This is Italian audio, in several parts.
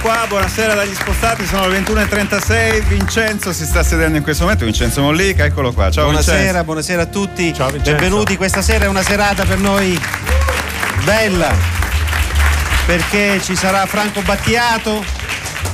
Qua, buonasera dagli spostati, sono le 21.36, Vincenzo si sta sedendo in questo momento, Vincenzo Mollica, eccolo qua, ciao buonasera, Vincenzo. Buonasera a tutti, ciao, benvenuti, questa sera è una serata per noi bella, perché ci sarà Franco Battiato,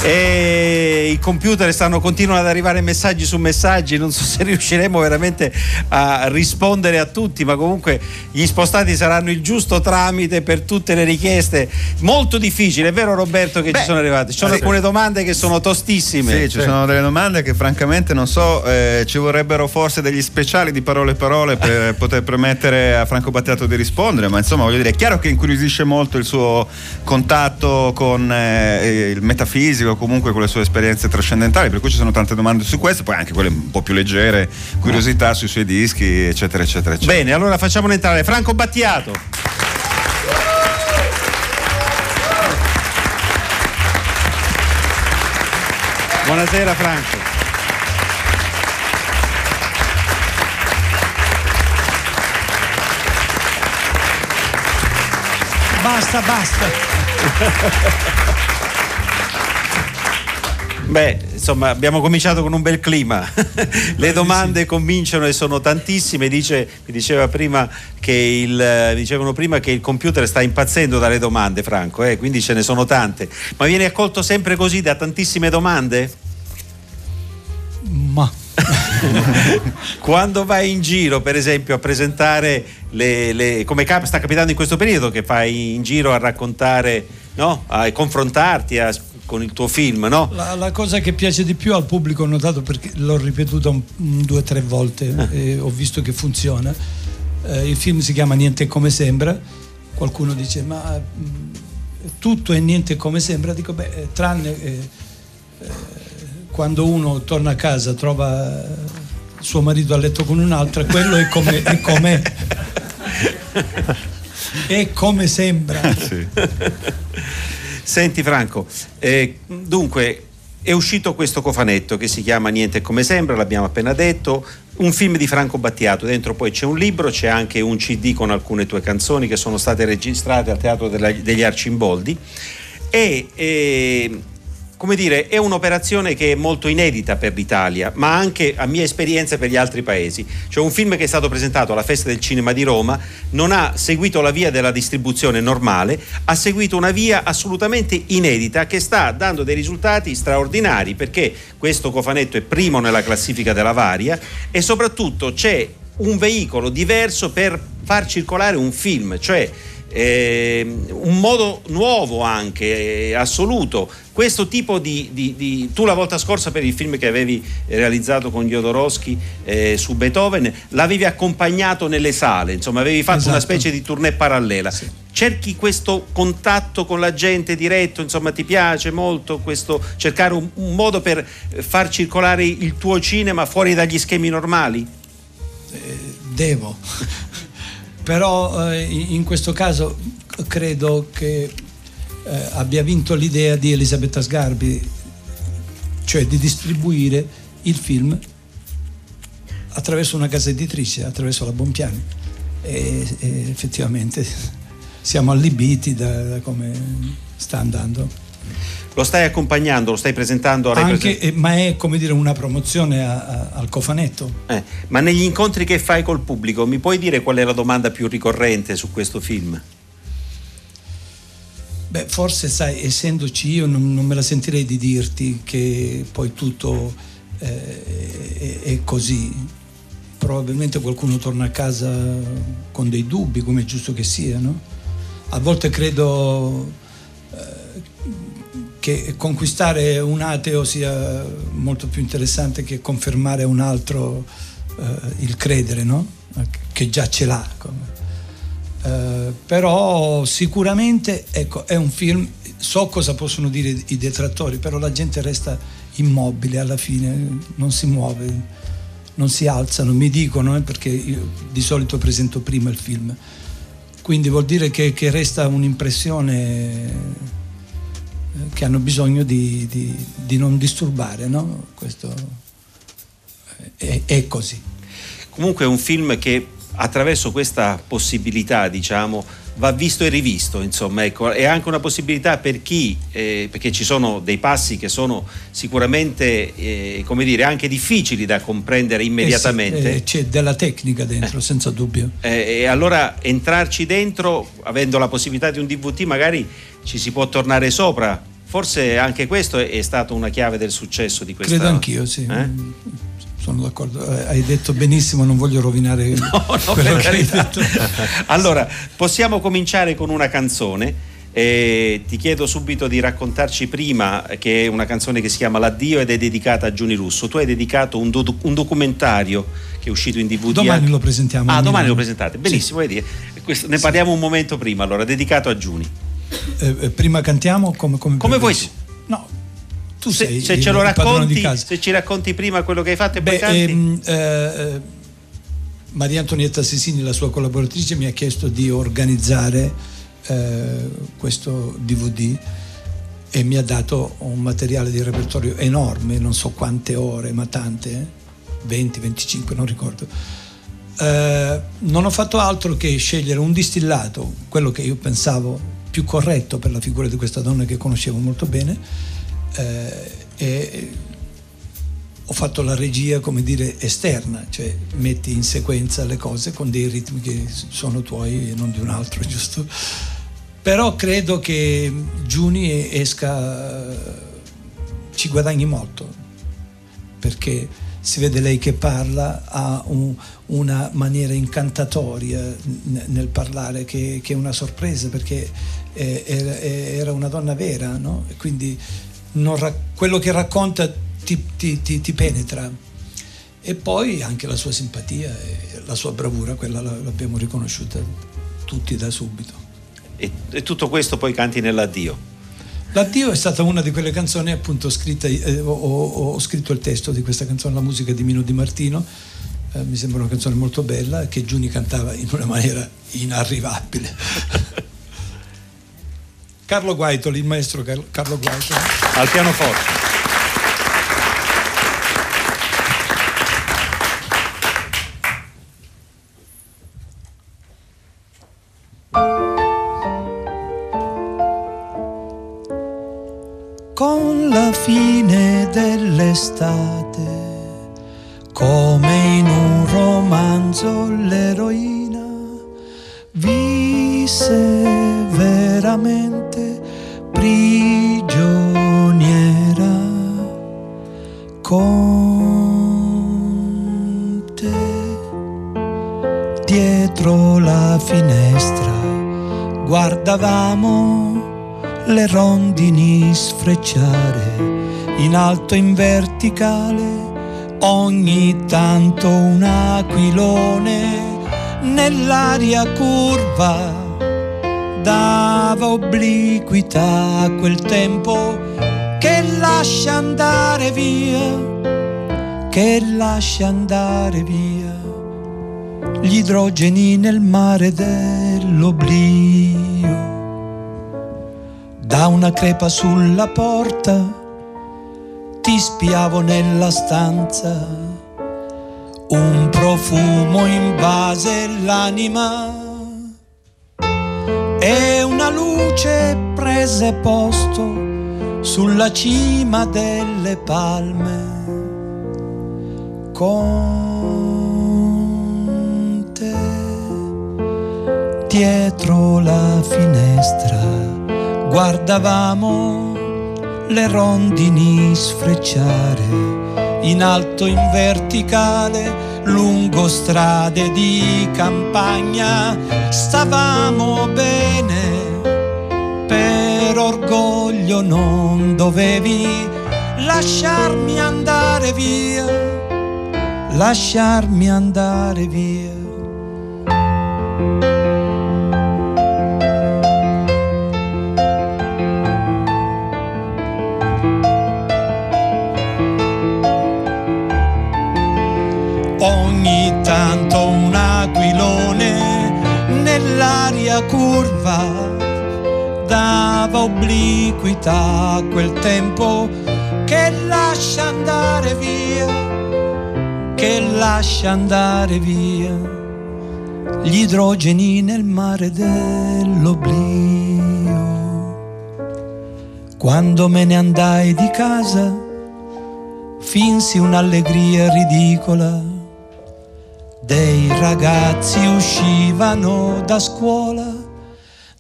e i computer stanno continuano ad arrivare messaggi su messaggi non so se riusciremo veramente a rispondere a tutti ma comunque gli spostati saranno il giusto tramite per tutte le richieste. Molto difficile è vero Roberto che Beh, ci sono arrivate? Ci sono sì. alcune domande che sono tostissime. Sì ci sono delle domande che francamente non so eh, ci vorrebbero forse degli speciali di parole parole per poter permettere a Franco Battiato di rispondere ma insomma voglio dire è chiaro che incuriosisce molto il suo contatto con eh, il metafisico comunque con le sue esperienze trascendentali, per cui ci sono tante domande su questo, poi anche quelle un po' più leggere, curiosità sui suoi dischi, eccetera, eccetera, eccetera. Bene, allora facciamolo entrare. Franco Battiato. Buonasera Franco. Basta, basta. Beh, insomma, abbiamo cominciato con un bel clima. Le domande cominciano e sono tantissime. Dice, mi diceva prima che il, dicevano prima che il computer sta impazzendo dalle domande, Franco, eh? quindi ce ne sono tante. Ma viene accolto sempre così da tantissime domande? Ma. Quando vai in giro, per esempio, a presentare le, le, come cap- sta capitando in questo periodo, che fai in giro a raccontare, no? a confrontarti, a con il tuo film, no? La, la, cosa che piace di più al pubblico, ho notato perché l'ho ripetuto un, due o tre volte eh. e ho visto che funziona. Eh, il film si chiama Niente come sembra. Qualcuno dice ma mm, tutto è niente come sembra. Dico beh, eh, tranne eh, eh, quando uno torna a casa trova suo marito a letto con un'altra, quello è come è. Come, è come sembra. Sì. Senti Franco, eh, dunque è uscito questo cofanetto che si chiama Niente come sembra, l'abbiamo appena detto, un film di Franco Battiato, dentro poi c'è un libro, c'è anche un CD con alcune tue canzoni che sono state registrate al Teatro degli Arcimboldi e eh, come dire, è un'operazione che è molto inedita per l'Italia, ma anche a mia esperienza per gli altri paesi. Cioè un film che è stato presentato alla Festa del Cinema di Roma non ha seguito la via della distribuzione normale, ha seguito una via assolutamente inedita che sta dando dei risultati straordinari perché questo cofanetto è primo nella classifica della Varia e soprattutto c'è un veicolo diverso per far circolare un film, cioè eh, un modo nuovo anche, eh, assoluto. Questo tipo di, di, di, Tu la volta scorsa per il film che avevi realizzato con Jodorowsky eh, su Beethoven, l'avevi accompagnato nelle sale, insomma avevi fatto esatto. una specie di tournée parallela. Sì. Cerchi questo contatto con la gente diretto, insomma ti piace molto questo, cercare un, un modo per far circolare il tuo cinema fuori dagli schemi normali? Eh, devo però eh, in questo caso credo che eh, abbia vinto l'idea di Elisabetta Sgarbi, cioè di distribuire il film attraverso una casa editrice, attraverso la Bonpiani. E, e effettivamente siamo allibiti da, da come sta andando lo stai accompagnando, lo stai presentando a Anche, eh, ma è come dire una promozione a, a, al cofanetto. Eh, ma negli incontri che fai col pubblico, mi puoi dire qual è la domanda più ricorrente su questo film? Beh, forse sai, essendoci io non, non me la sentirei di dirti che poi tutto eh, è, è così. Probabilmente qualcuno torna a casa con dei dubbi, come è giusto che sia, no? A volte credo che conquistare un ateo sia molto più interessante che confermare un altro eh, il credere, no? che già ce l'ha. Eh, però sicuramente ecco, è un film so cosa possono dire i detrattori, però la gente resta immobile alla fine, non si muove, non si alzano, mi dicono, eh, perché io di solito presento prima il film. Quindi vuol dire che, che resta un'impressione che hanno bisogno di, di, di non disturbare, no? Questo è, è così. Comunque è un film che attraverso questa possibilità, diciamo, va visto e rivisto, insomma, ecco, è anche una possibilità per chi, eh, perché ci sono dei passi che sono sicuramente, eh, come dire, anche difficili da comprendere immediatamente. Eh sì, eh, c'è della tecnica dentro, senza dubbio. Eh, e allora entrarci dentro, avendo la possibilità di un DVT, magari ci si può tornare sopra. Forse anche questo è, è stata una chiave del successo di questa... Credo anch'io, sì eh? Sono d'accordo, eh, hai detto benissimo, non voglio rovinare no, no, hai detto. allora, possiamo cominciare con una canzone. Eh, ti chiedo subito di raccontarci prima che è una canzone che si chiama L'addio ed è dedicata a Giuni Russo. Tu hai dedicato un, do- un documentario che è uscito in DVD. Domani anche... lo presentiamo. Ah, domani lo presentate. Benissimo, sì. Questo, ne parliamo sì. un momento prima, allora, dedicato a Giuni. Eh, eh prima cantiamo come, come, come vuoi. No, tu se, sei se ce lo racconti, se ci racconti prima quello che hai fatto e Beh, poi. Ehm, eh, Maria Antonietta Sesini, la sua collaboratrice, mi ha chiesto di organizzare eh, questo DVD e mi ha dato un materiale di repertorio enorme, non so quante ore, ma tante, 20, 25, non ricordo. Eh, non ho fatto altro che scegliere un distillato, quello che io pensavo più corretto per la figura di questa donna che conoscevo molto bene, eh, e ho fatto la regia, come dire, esterna, cioè metti in sequenza le cose con dei ritmi che sono tuoi e non di un altro, giusto? Però credo che Giuni esca, ci guadagni molto, perché si vede lei che parla, ha un, una maniera incantatoria nel parlare che, che, è una sorpresa, perché era, era una donna vera, no? Quindi ra- quello che racconta ti, ti, ti, ti, penetra. E poi anche la sua simpatia e la sua bravura, quella l'abbiamo riconosciuta tutti da subito. E, e tutto questo poi canti nell'addio? L'addio è stata una di quelle canzoni appunto scritte, eh, ho, ho, scritto il testo di questa canzone, la musica di Mino Di Martino, eh, mi sembra una canzone molto bella che Giuni cantava in una maniera inarrivabile. Carlo Guaitoli, il maestro Carlo Guaitoli. Al pianoforte. Con la fine dell'estate, come in un romanzo l'eroina visse veramente prigioniera con te. Dietro la finestra guardavamo le rondini sfrecciare in alto in verticale ogni tanto un aquilone nell'aria curva dava obliquità a quel tempo che lascia andare via, che lascia andare via gli idrogeni nel mare dell'oblio. Da una crepa sulla porta ti spiavo nella stanza, un profumo invase l'anima e una luce prese posto sulla cima delle palme. Con te dietro la finestra guardavamo le rondini sfrecciare in alto in verticale lungo strade di campagna stavamo bene, per orgoglio non dovevi lasciarmi andare via, lasciarmi andare via. tanto un aquilone nell'aria curva dava obliquità a quel tempo che lascia andare via, che lascia andare via gli idrogeni nel mare dell'oblio. Quando me ne andai di casa, finsi un'allegria ridicola dei ragazzi uscivano da scuola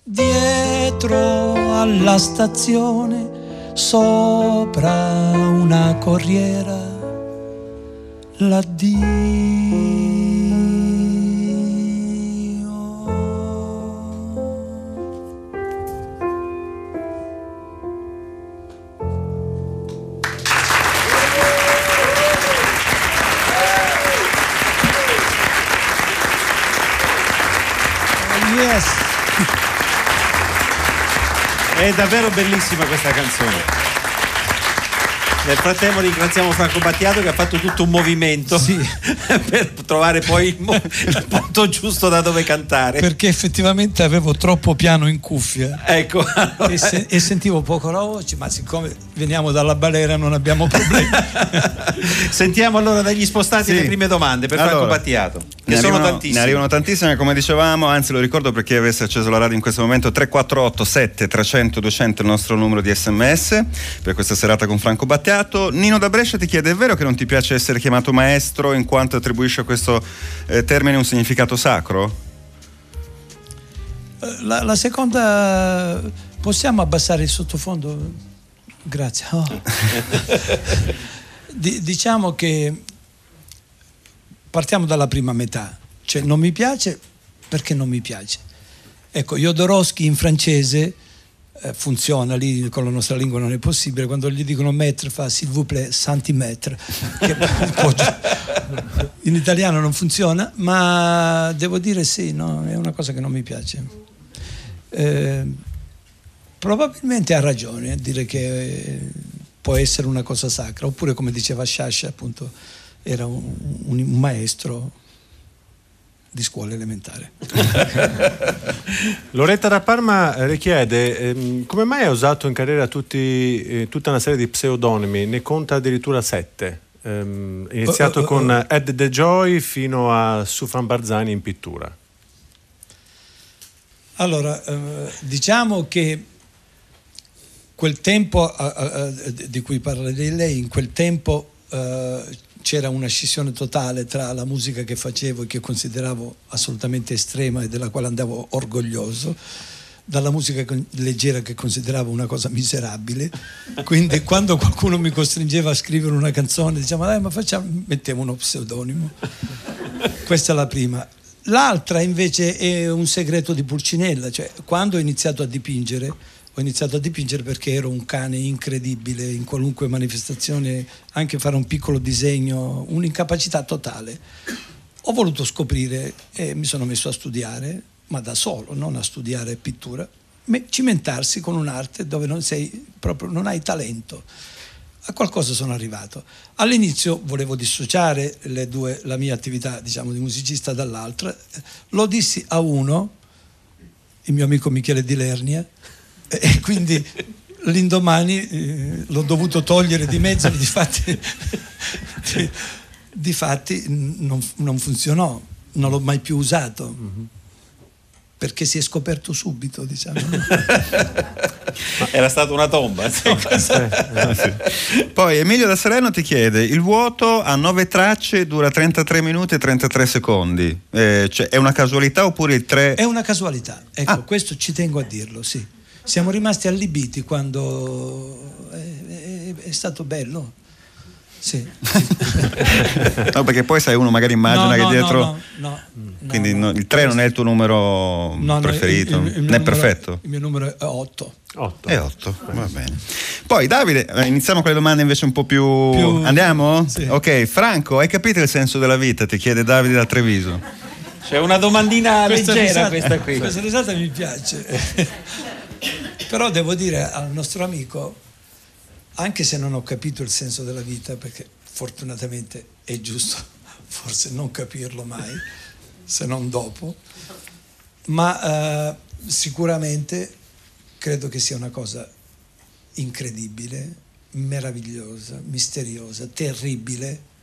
dietro alla stazione sopra una corriera l'addio. È davvero bellissima questa canzone. Nel frattempo ringraziamo Franco Battiato che ha fatto tutto un movimento Sì. per trovare poi il, mo- il punto giusto da dove cantare. Perché effettivamente avevo troppo piano in cuffia. Ecco, allora- E, se- e sentivo poco la voce, ma siccome veniamo dalla balera non abbiamo problemi. sentiamo allora dagli spostati Sì. le prime domande per Franco Allora, Battiato, che Ne sono arrivano, tantissime. ne arrivano tantissime, come dicevamo, anzi lo ricordo per chi avesse acceso la radio in questo momento, 348 7 300 200 è il nostro numero di sms per questa serata con Franco Battiato. Nino da Brescia ti chiede, è vero che non ti piace essere chiamato maestro in quanto attribuisce a questo eh, termine un significato sacro? La, la seconda, possiamo abbassare il sottofondo? Grazie. Oh. Di- diciamo che partiamo dalla prima metà, cioè non mi piace perché non mi piace. Ecco, Jodorowsky in francese eh, funziona, lì con la nostra lingua non è possibile, quando gli dicono maître fa s'il vous plaît centimetre, in italiano non funziona, ma devo dire sì, no, è una cosa che non mi piace. Eh, probabilmente ha ragione a dire che eh, può essere una cosa sacra, oppure come diceva Sciascia, appunto, era un, un- un maestro di scuola elementare. Loretta da Parma eh, le chiede ehm, come mai ha usato in carriera tutti, eh, tutta una serie di pseudonimi, ne conta addirittura sette. Ehm, iniziato Oh, oh, oh, con. Ed De Joy fino a Sufran Barzani in pittura. Allora, diciamo che quel tempo di cui parla di lei, in quel tempo c'era una scissione totale tra la musica che facevo e che consideravo assolutamente estrema e della quale andavo orgoglioso, dalla musica leggera che consideravo una cosa miserabile. Quindi quando qualcuno mi costringeva a scrivere una canzone, diciamo, dai, ma facciamo, mettevo uno pseudonimo. Questa è la prima. L'altra invece è un segreto di Pulcinella, cioè quando ho iniziato a dipingere, ho iniziato a dipingere perché ero un cane incredibile in qualunque manifestazione, anche fare un piccolo disegno, un'incapacità totale. Ho voluto scoprire e mi sono messo a studiare, ma da solo, non a studiare pittura, me- cimentarsi con un'arte dove non sei proprio, non hai talento a qualcosa sono arrivato. All'inizio volevo dissociare le due, la mia attività diciamo, di musicista dall'altra, lo dissi a uno, il mio amico Michele Di Lernia, e quindi l'indomani eh, l'ho dovuto togliere di mezzo, di fatti, di, di fatti non, non funzionò, non l'ho mai più usato. Perché si è scoperto subito, diciamo. Era stata una tomba. insomma. Poi Emilio da Salerno ti chiede, il vuoto ha nove tracce, dura 33 minuti e 33 secondi. Eh, cioè, è una casualità oppure il 3... È una casualità, ecco, Ah. questo ci tengo a dirlo, sì. Siamo rimasti allibiti quando è, è- è stato bello. Sì. No, perché poi sai uno magari immagina No, che no, dietro... no, no, no, Quindi il 3 non è il tuo numero preferito, il- il- il mio né numero- perfetto. Il mio numero è 8. Otto. È 8, va bene. Poi Davide, eh, iniziamo con le domande invece un po' più... Più- Andiamo? Sì. Ok, Franco, hai capito il senso della vita? Ti chiede Davide da Treviso. C'è una domandina leggera risata- questa qui. Questa risata mi piace. Però devo dire al nostro amico, anche se non ho capito il senso della vita, perché fortunatamente è giusto forse non capirlo mai, se non dopo, ma eh, sicuramente credo che sia una cosa incredibile, meravigliosa, misteriosa, terribile,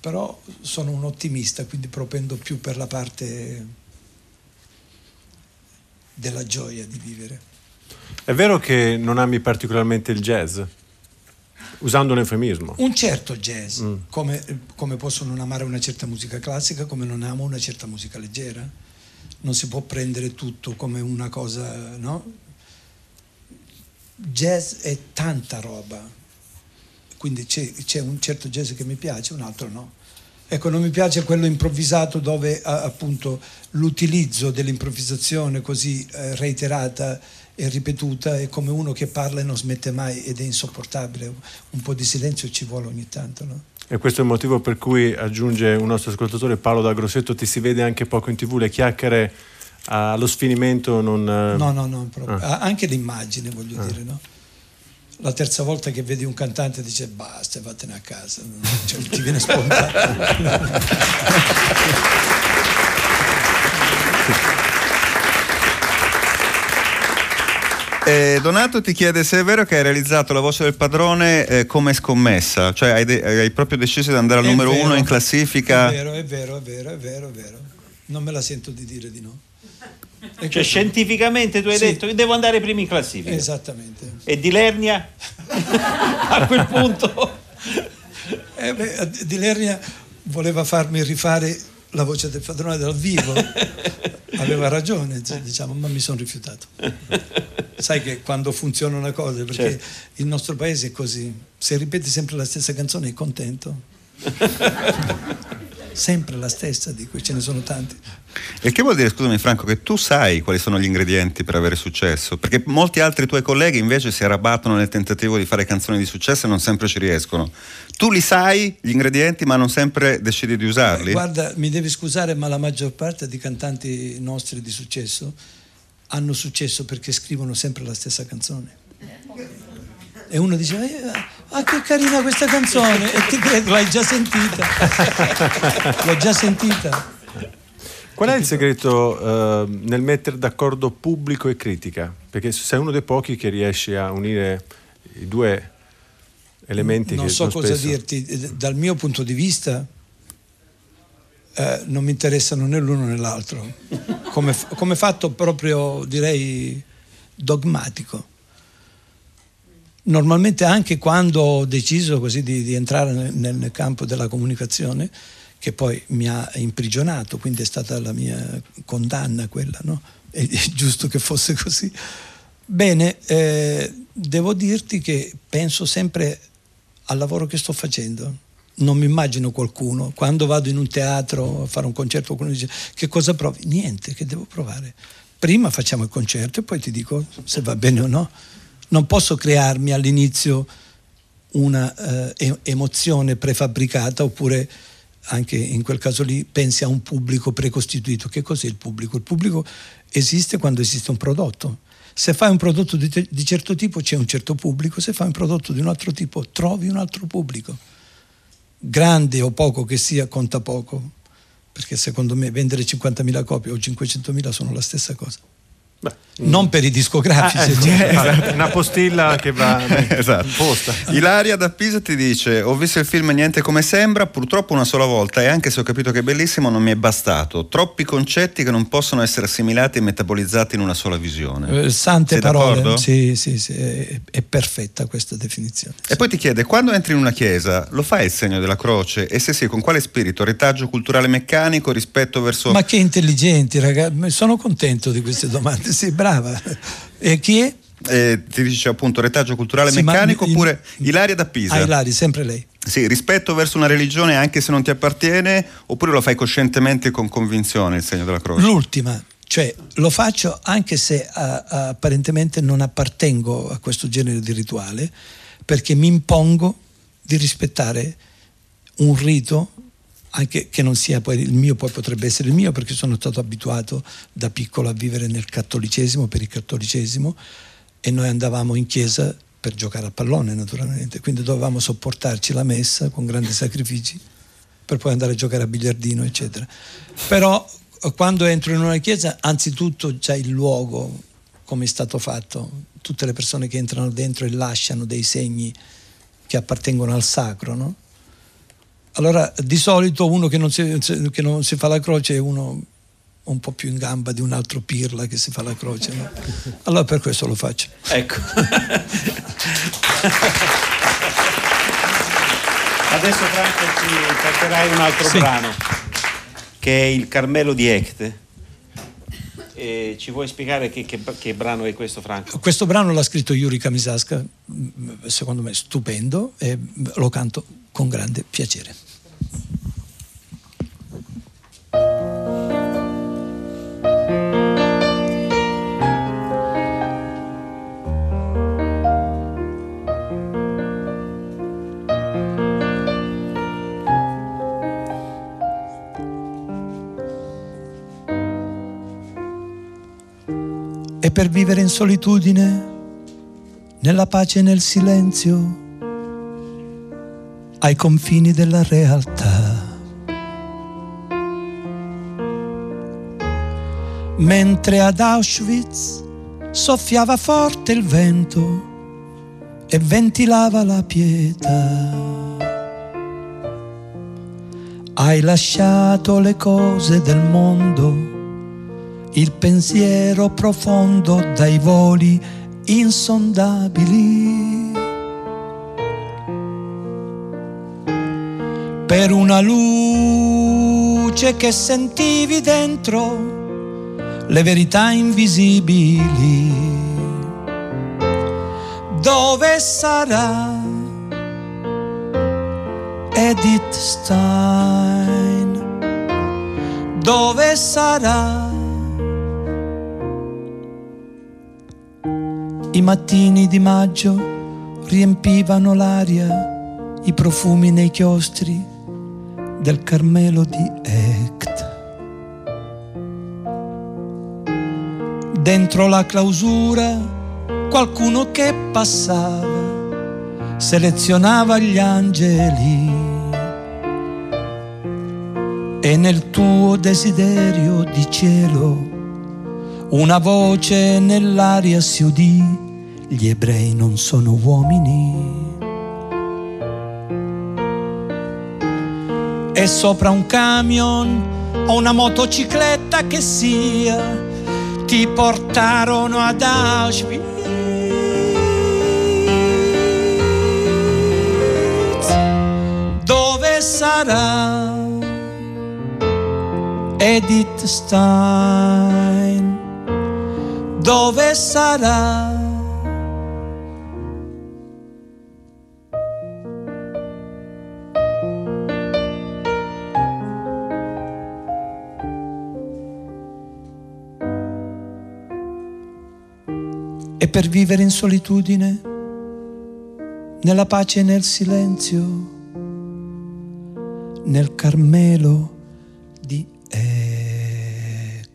però sono un ottimista, quindi propendo più per la parte della gioia di vivere. È vero che non ami particolarmente il jazz? Usando un eufemismo. Un certo jazz, mm. come, come posso non amare una certa musica classica, come non amo una certa musica leggera. Non si può prendere tutto come una cosa, no? Jazz è tanta roba, quindi c'è, c'è un certo jazz che mi piace, un altro no. Ecco, non mi piace quello improvvisato dove appunto l'utilizzo dell'improvvisazione così eh, reiterata e ripetuta è come uno che parla e non smette mai ed è insopportabile. Un po' di silenzio ci vuole ogni tanto, no? E questo è il motivo per cui aggiunge un nostro ascoltatore Paolo da Grosseto, ti si vede anche poco in tv, le chiacchiere allo sfinimento non... Eh, no, no, no, ah. anche l'immagine voglio ah. dire, no? La terza volta che vedi un cantante dice basta vattene a casa cioè, ti viene spontaneo Eh, Donato ti chiede se è vero che hai realizzato la voce del padrone eh, come scommessa, cioè hai, de- hai, proprio deciso di andare al è numero vero, uno in classifica. È vero, è vero, è vero, è vero, è vero. Non me la sento di dire di no. Cioè scientificamente tu hai sì. detto che devo andare prima in classifica. Esattamente. E di Lernia? a quel punto? Eh beh, di Lernia voleva farmi rifare la voce del padrone dal vivo. Aveva ragione, diciamo, ma mi sono rifiutato. Sai che quando funziona una cosa, perché certo. il nostro paese è così, se ripeti sempre la stessa canzone è contento sempre la stessa, di cui ce ne sono tanti. E che vuol dire, scusami Franco, che tu sai quali sono gli ingredienti per avere successo? Perché molti altri tuoi colleghi invece si arrabattono nel tentativo di fare canzoni di successo e non sempre ci riescono. Tu li sai, gli ingredienti, ma non sempre decidi di usarli? Guarda, mi devi scusare, ma la maggior parte di cantanti nostri di successo hanno successo perché scrivono sempre la stessa canzone. E uno dice, eh, ah che carina questa canzone, e ti credo, l'hai già sentita. L'ho già sentita. Qual è il segreto uh, nel mettere d'accordo pubblico e critica? Perché sei uno dei pochi che riesce a unire i due elementi non so cosa spesso... dirti, dal mio punto di vista eh, non mi interessano né l'uno né l'altro, come, come fatto proprio direi dogmatico normalmente anche quando ho deciso così di, di entrare nel, nel, campo della comunicazione, che poi mi ha imprigionato, quindi è stata la mia condanna quella, no? È, è giusto che fosse così. Bene, eh, devo dirti che penso sempre al lavoro che sto facendo. Non mi immagino qualcuno, quando vado in un teatro a fare un concerto, qualcuno dice che cosa provi? Niente, che devo provare. Prima facciamo il concerto e poi ti dico se va bene o no non posso crearmi all'inizio una eh, emozione prefabbricata oppure anche in quel caso lì pensi a un pubblico precostituito. Che cos'è il pubblico? Il pubblico esiste quando esiste un prodotto. Se fai un prodotto di, te- di certo tipo c'è un certo pubblico, se fai un prodotto di un altro tipo trovi un altro pubblico. Grande o poco che sia conta poco, perché secondo me vendere 50.000 copie o 500.000 sono la stessa cosa. Beh, non per i discografici, ah, eh, esatto. una postilla che va esatto. posta. Ilaria da Pisa ti dice: Ho visto il film Niente come sembra, purtroppo una sola volta, e anche se ho capito che è bellissimo, non mi è bastato. Troppi concetti che non possono essere assimilati e metabolizzati in una sola visione. Eh, sante Sei parole, d'accordo? sì, sì, sì, è, è perfetta questa definizione. E sì. poi ti chiede: quando entri in una chiesa, lo fai il segno della croce? E se sì, con quale spirito? Retaggio culturale meccanico rispetto verso. Ma che intelligenti, ragazzi, sono contento di queste domande sì, brava. E chi è? Eh, ti dice appunto retaggio culturale sì, meccanico in, oppure Ilaria da Pisa? Ah, Ilaria, sempre lei. Sì, rispetto verso una religione anche se non ti appartiene oppure lo fai coscientemente con convinzione il segno della croce? L'ultima, cioè lo faccio anche se a, a, apparentemente non appartengo a questo genere di rituale perché mi impongo di rispettare un rito anche che non sia poi il mio, poi potrebbe essere il mio perché sono stato abituato da piccolo a vivere nel cattolicesimo, per il cattolicesimo e noi andavamo in chiesa per giocare a pallone naturalmente, quindi dovevamo sopportarci la messa con grandi sacrifici per poi andare a giocare a biliardino eccetera. Però quando entro in una chiesa, anzitutto c'è il luogo, come è stato fatto. Tutte le persone che entrano dentro e lasciano dei segni che appartengono al sacro, no? Allora, di solito uno che non, si, che non si fa la croce è uno un po' più in gamba di un altro pirla che si fa la croce. No? Allora per questo lo faccio. Ecco. Adesso Franco ci canterai un altro Sì. brano che è il Carmelo di Ecte. E ci vuoi spiegare che, che- che brano è questo Franco? Questo brano l'ha scritto Yuri Kamisaska, secondo me stupendo, e lo canto con grande piacere. E per vivere in solitudine, nella pace e nel silenzio, ai confini della realtà. Mentre ad Auschwitz soffiava forte il vento e ventilava la pietà. Hai lasciato le cose del mondo il pensiero profondo dai voli insondabili. Per una luce che sentivi dentro le verità invisibili. Dove sarà Edith Stein? Dove sarà? I mattini di maggio riempivano l'aria, i profumi nei chiostri del Carmelo di Ect. Dentro la clausura qualcuno che passava, selezionava gli angeli e nel tuo desiderio di cielo una voce nell'aria si udì, gli ebrei non sono uomini. E sopra un camion o una motocicletta che sia, ti portarono ad Auschwitz. Dove sarà Edith Stein? dove sarà? Per vivere in solitudine, nella pace e nel silenzio, nel Carmelo di Ect.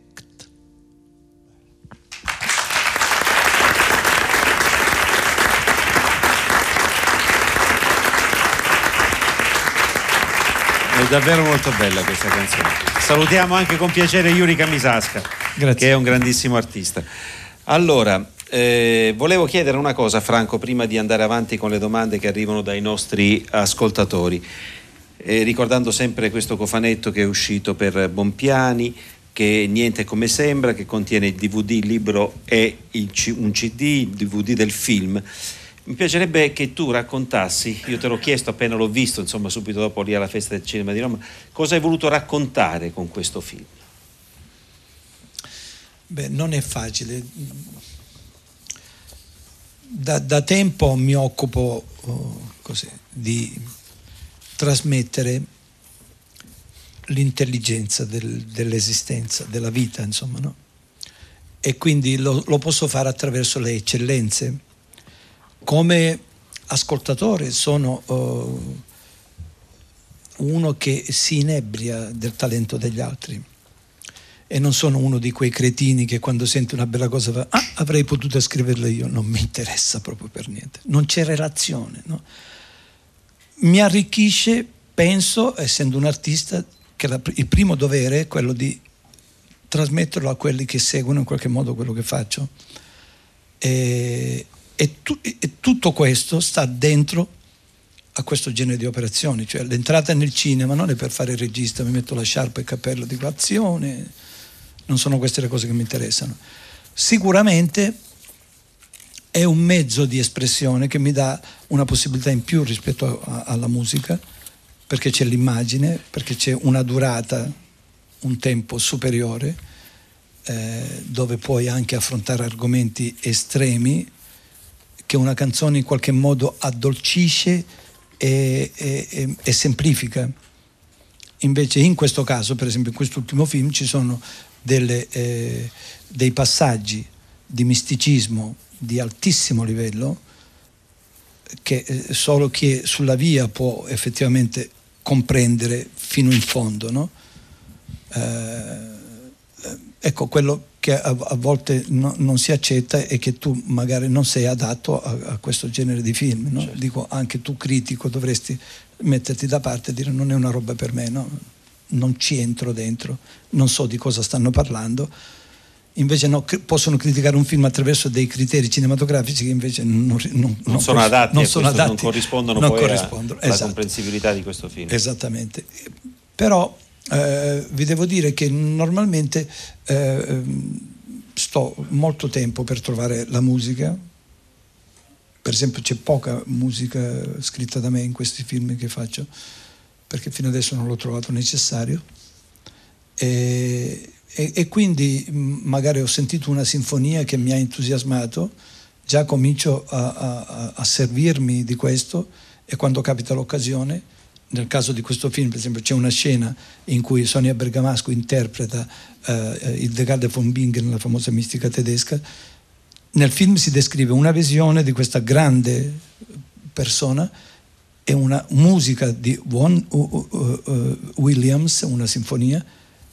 È davvero molto bella questa canzone. Salutiamo anche con piacere Yuri Kamisaska, Grazie. che è un grandissimo artista. Allora, eh, volevo chiedere una cosa, Franco, prima di andare avanti con le domande che arrivano dai nostri ascoltatori. Eh, ricordando sempre questo cofanetto che è uscito per Bompiani, che niente come sembra, che contiene il DVD, il libro e il C- un CD, il DVD del film. Mi piacerebbe che tu raccontassi, io te l'ho chiesto appena l'ho visto, insomma subito dopo lì alla festa del cinema di Roma, cosa hai voluto raccontare con questo film? Beh, non è facile. Da, da tempo mi occupo oh, così, di trasmettere l'intelligenza del- dell'esistenza, della vita, insomma, no? E quindi lo, lo posso fare attraverso le eccellenze. Come ascoltatore sono oh, uno che si inebria del talento degli altri e non sono uno di quei cretini che quando sente una bella cosa fa ah avrei potuto scriverla io non mi interessa proprio per niente non c'è relazione no? mi arricchisce penso essendo un artista che la- il primo dovere è quello di trasmetterlo a quelli che seguono in qualche modo quello che faccio. E, e, tu, e tutto questo sta dentro a questo genere di operazioni, cioè l'entrata nel cinema non è per fare il regista, mi metto la sciarpa e il cappello, dico azione, non sono queste le cose che mi interessano. Sicuramente è un mezzo di espressione che mi dà una possibilità in più rispetto a, alla musica, perché c'è l'immagine, perché c'è una durata, un tempo superiore, eh, dove puoi anche affrontare argomenti estremi che una canzone in qualche modo addolcisce e, e, e, semplifica. Invece in questo caso, per esempio in quest'ultimo film, ci sono delle, eh, dei passaggi di misticismo di altissimo livello che eh, solo chi è sulla via può effettivamente comprendere fino in fondo. No? Eh, ecco, quello che a, a volte no, non si accetta è che tu magari non sei adatto a, a questo genere di film. No? Certo. Dico, anche tu critico dovresti metterti da parte e dire non è una roba per me, no? Non ci entro dentro, non so di cosa stanno parlando. Invece no, possono criticare un film attraverso dei criteri cinematografici che invece non, non, non sono adatti, non, sono adatti, non corrispondono non poi corrispondono. alla esatto. comprensibilità di questo film. Esattamente. Però eh, vi devo dire che normalmente eh, sto molto tempo per trovare la musica. Per esempio c'è poca musica scritta da me in questi film che faccio, perché fino adesso non l'ho trovato necessario. E, e, e quindi magari ho sentito una sinfonia che mi ha entusiasmato, già comincio a, a, a servirmi di questo e quando capita l'occasione nel caso di questo film, per esempio, c'è una scena in cui Sonia Bergamasco interpreta eh, il Degarde von Bingen, la famosa mistica tedesca. Nel film si descrive una visione di questa grande persona e una musica di Von uh, uh, uh, Williams, una sinfonia,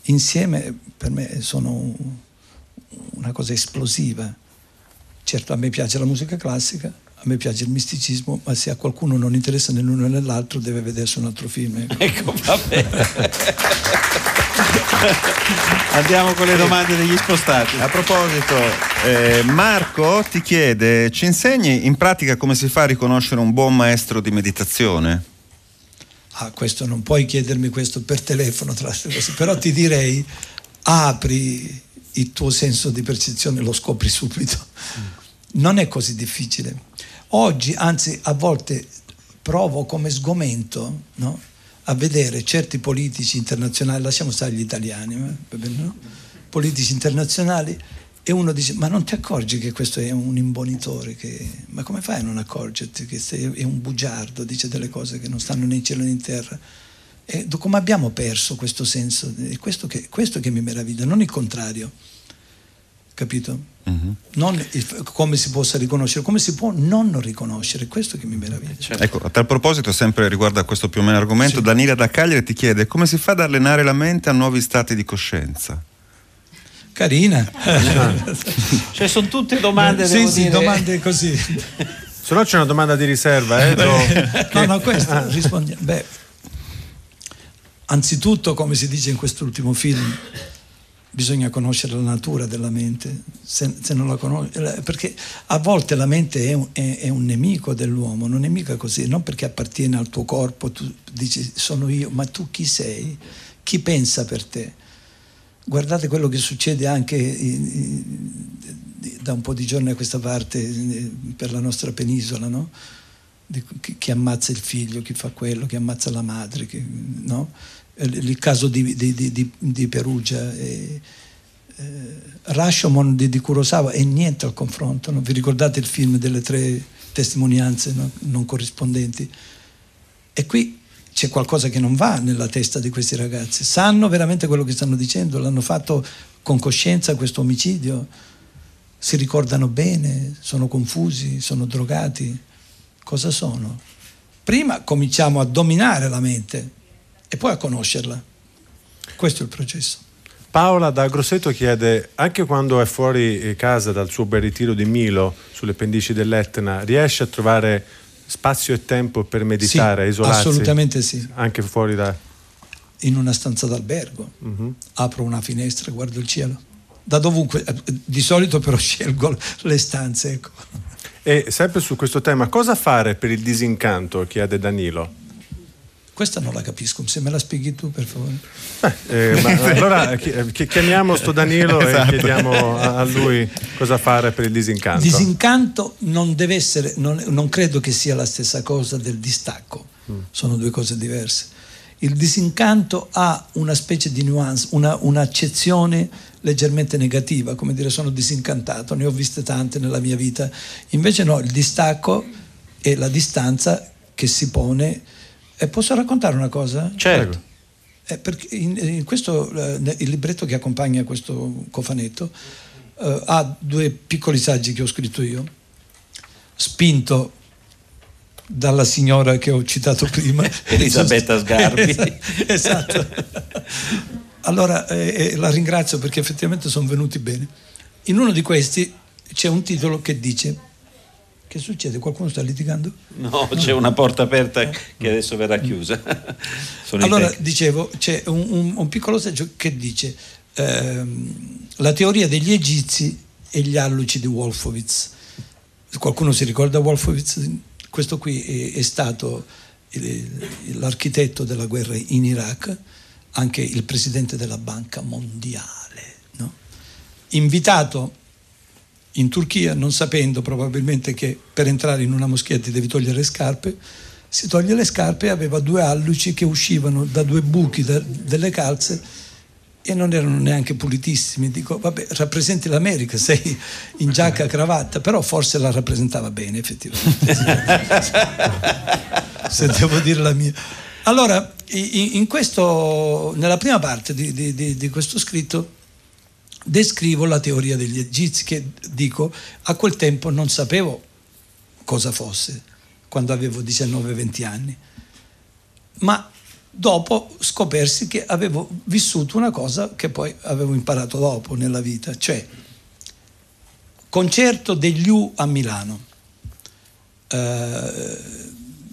insieme per me sono una cosa esplosiva. Certo, a me piace la musica classica, a me piace il misticismo, ma se a qualcuno non interessa né l'uno né l'altro deve vedersi un altro film. Ecco, ecco va bene. Andiamo con le domande degli spostati. A proposito, eh, Marco ti chiede, ci insegni in pratica come si fa a riconoscere un buon maestro di meditazione? Ah, questo non puoi chiedermi questo per telefono, tra le cose, però ti direi, apri il tuo senso di percezione, lo scopri subito. Non è così difficile Oggi, anzi, a volte provo come sgomento no? a vedere certi politici internazionali, lasciamo stare gli italiani, eh? no? politici internazionali, e uno dice: Ma non ti accorgi che questo è un imbonitore? Che... Ma come fai a non accorgerti che è un bugiardo, dice delle cose che non stanno né in cielo né in terra? E come abbiamo perso questo senso? È questo che, questo che mi meraviglia, non il contrario capito? Uh-huh. Non il, come si possa riconoscere, come si può non riconoscere, questo che mi meraviglia. Certo. Ecco, a tal proposito, sempre riguardo a questo più o meno argomento, sì. Daniela da Cagliari ti chiede come si fa ad allenare la mente a nuovi stati di coscienza? Carina. cioè sono tutte domande, sì, sì, dire. domande così. Se no c'è una domanda di riserva, eh? Beh, no, no, questo rispondiamo. Beh, anzitutto, come si dice in quest'ultimo film, bisogna conoscere la natura della mente, se, se conosce, perché a volte la mente è un, è, è un, nemico dell'uomo, non è mica così, non perché appartiene al tuo corpo, tu dici sono io, ma tu chi sei? Chi pensa per te? Guardate quello che succede anche da un po' di giorni a questa parte per la nostra penisola, no? chi ammazza il figlio, chi fa quello, chi ammazza la madre, chi, no? Il caso di, di, di, di Perugia. E, eh, Rashomon di, Kurosawa è niente al confronto. No? Vi ricordate il film delle tre testimonianze no? non corrispondenti? E qui c'è qualcosa che non va nella testa di questi ragazzi. Sanno veramente quello che stanno dicendo, l'hanno fatto con coscienza questo omicidio, si ricordano bene, sono confusi, sono drogati. Cosa sono? Prima cominciamo a dominare la mente e poi a conoscerla. Questo è il processo. Paola da Grosseto chiede, anche quando è fuori casa dal suo bel ritiro di Milo sulle pendici dell'Etna, riesce a trovare spazio e tempo per meditare, sì, isolarsi? Assolutamente sì. Anche fuori da... in una stanza d'albergo, apro una finestra, guardo il cielo. Da dovunque, eh, di solito però scelgo le stanze. Ecco. E sempre su questo tema, cosa fare per il disincanto? chiede Danilo. Questa non la capisco, se me la spieghi tu per favore. Eh, ma allora chi- eh, chi- chiamiamo sto Danilo Esatto. e chiediamo a lui cosa fare per il disincanto. Disincanto non deve essere, non, non credo che sia la stessa cosa del distacco, sono due cose diverse. Il disincanto ha una specie di nuance, una, un'accezione leggermente negativa, come dire sono disincantato, ne ho viste tante nella mia vita. Invece no, il distacco è la distanza che si pone. E posso raccontare una cosa? Certo. Eh, in, in questo, eh, il libretto che accompagna questo cofanetto eh, ha due piccoli saggi che ho scritto io, spinto dalla signora che ho citato prima. Elisabetta Sgarbi. esatto. Allora eh, eh, la ringrazio perché effettivamente sono venuti bene. In uno di questi c'è un titolo che dice... Che succede? Qualcuno sta litigando? No, c'è una porta aperta che adesso verrà chiusa. Allora, dicevo, c'è un, un- un piccolo saggio che dice ehm, la teoria degli egizi e gli alluci di Wolfowitz. Qualcuno si ricorda Wolfowitz? Questo qui è, è stato l'architetto della guerra in Iraq, anche il presidente della Banca Mondiale, no? invitato in Turchia, non sapendo probabilmente che per entrare in una moschea ti devi togliere le scarpe, si toglie le scarpe e aveva due alluci che uscivano da due buchi da- delle calze e non erano neanche pulitissimi. Dico, vabbè, rappresenti l'America, sei in giacca e cravatta, però forse la rappresentava bene effettivamente. Se devo dire la mia. Allora, in questo, nella prima parte di- di- di- di questo scritto descrivo la teoria degli egizi che dico a quel tempo non sapevo cosa fosse quando avevo 19-20 anni. Ma dopo scopersi che avevo vissuto una cosa che poi avevo imparato dopo nella vita cioè concerto degli U a Milano. Eh,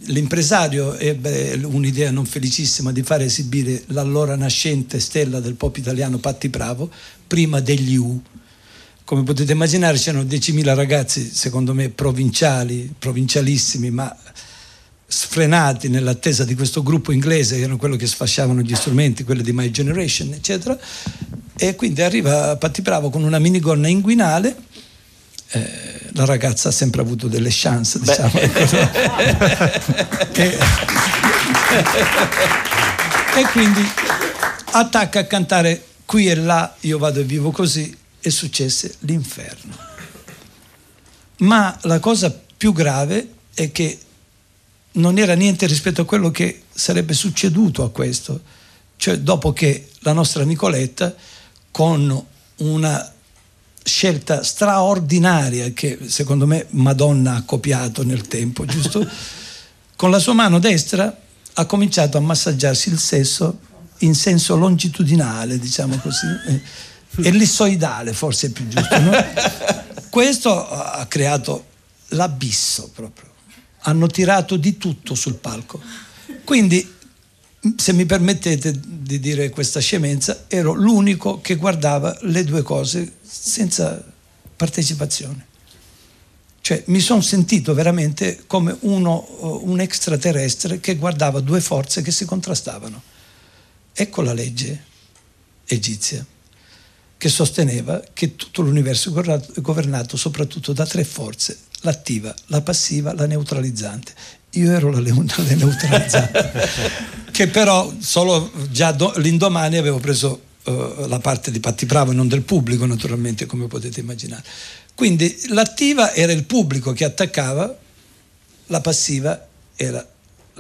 l'impresario ebbe un'idea non felicissima di fare esibire l'allora nascente stella del pop italiano Patti Bravo prima degli U. Come potete immaginare c'erano 10.000 ragazzi, secondo me, provinciali, provincialissimi, ma sfrenati nell'attesa di questo gruppo inglese, che erano quello che sfasciavano gli strumenti, quelli di My Generation, eccetera. E quindi arriva Patti Bravo con una minigonna inguinale. Eh, la ragazza ha sempre avuto delle chance, diciamo. e, e quindi attacca a cantare qui e là, io vado e vivo così, e successe l'inferno. Ma la cosa più grave è che non era niente rispetto a quello che sarebbe succeduto a questo. Cioè, dopo che la nostra Nicoletta, con una scelta straordinaria che secondo me Madonna ha copiato nel tempo, giusto? Con la sua mano destra ha cominciato a massaggiarsi il sesso in senso longitudinale, diciamo così, eh, ellissoidale forse è più giusto. no? Questo ha creato l'abisso proprio. Hanno tirato di tutto sul palco. Quindi, se mi permettete di dire questa scemenza, ero l'unico che guardava le due cose senza partecipazione. Cioè, mi sono sentito veramente come uno, un extraterrestre che guardava due forze che si contrastavano. Ecco la legge egizia che sosteneva che tutto l'universo è governato- soprattutto da tre forze, l'attiva, la passiva, la neutralizzante. Io ero la, la neutralizzante, che però solo già do- l'indomani avevo preso eh, la parte di Patti Bravo e non del pubblico naturalmente, come potete immaginare. Quindi l'attiva era il pubblico che attaccava, la passiva era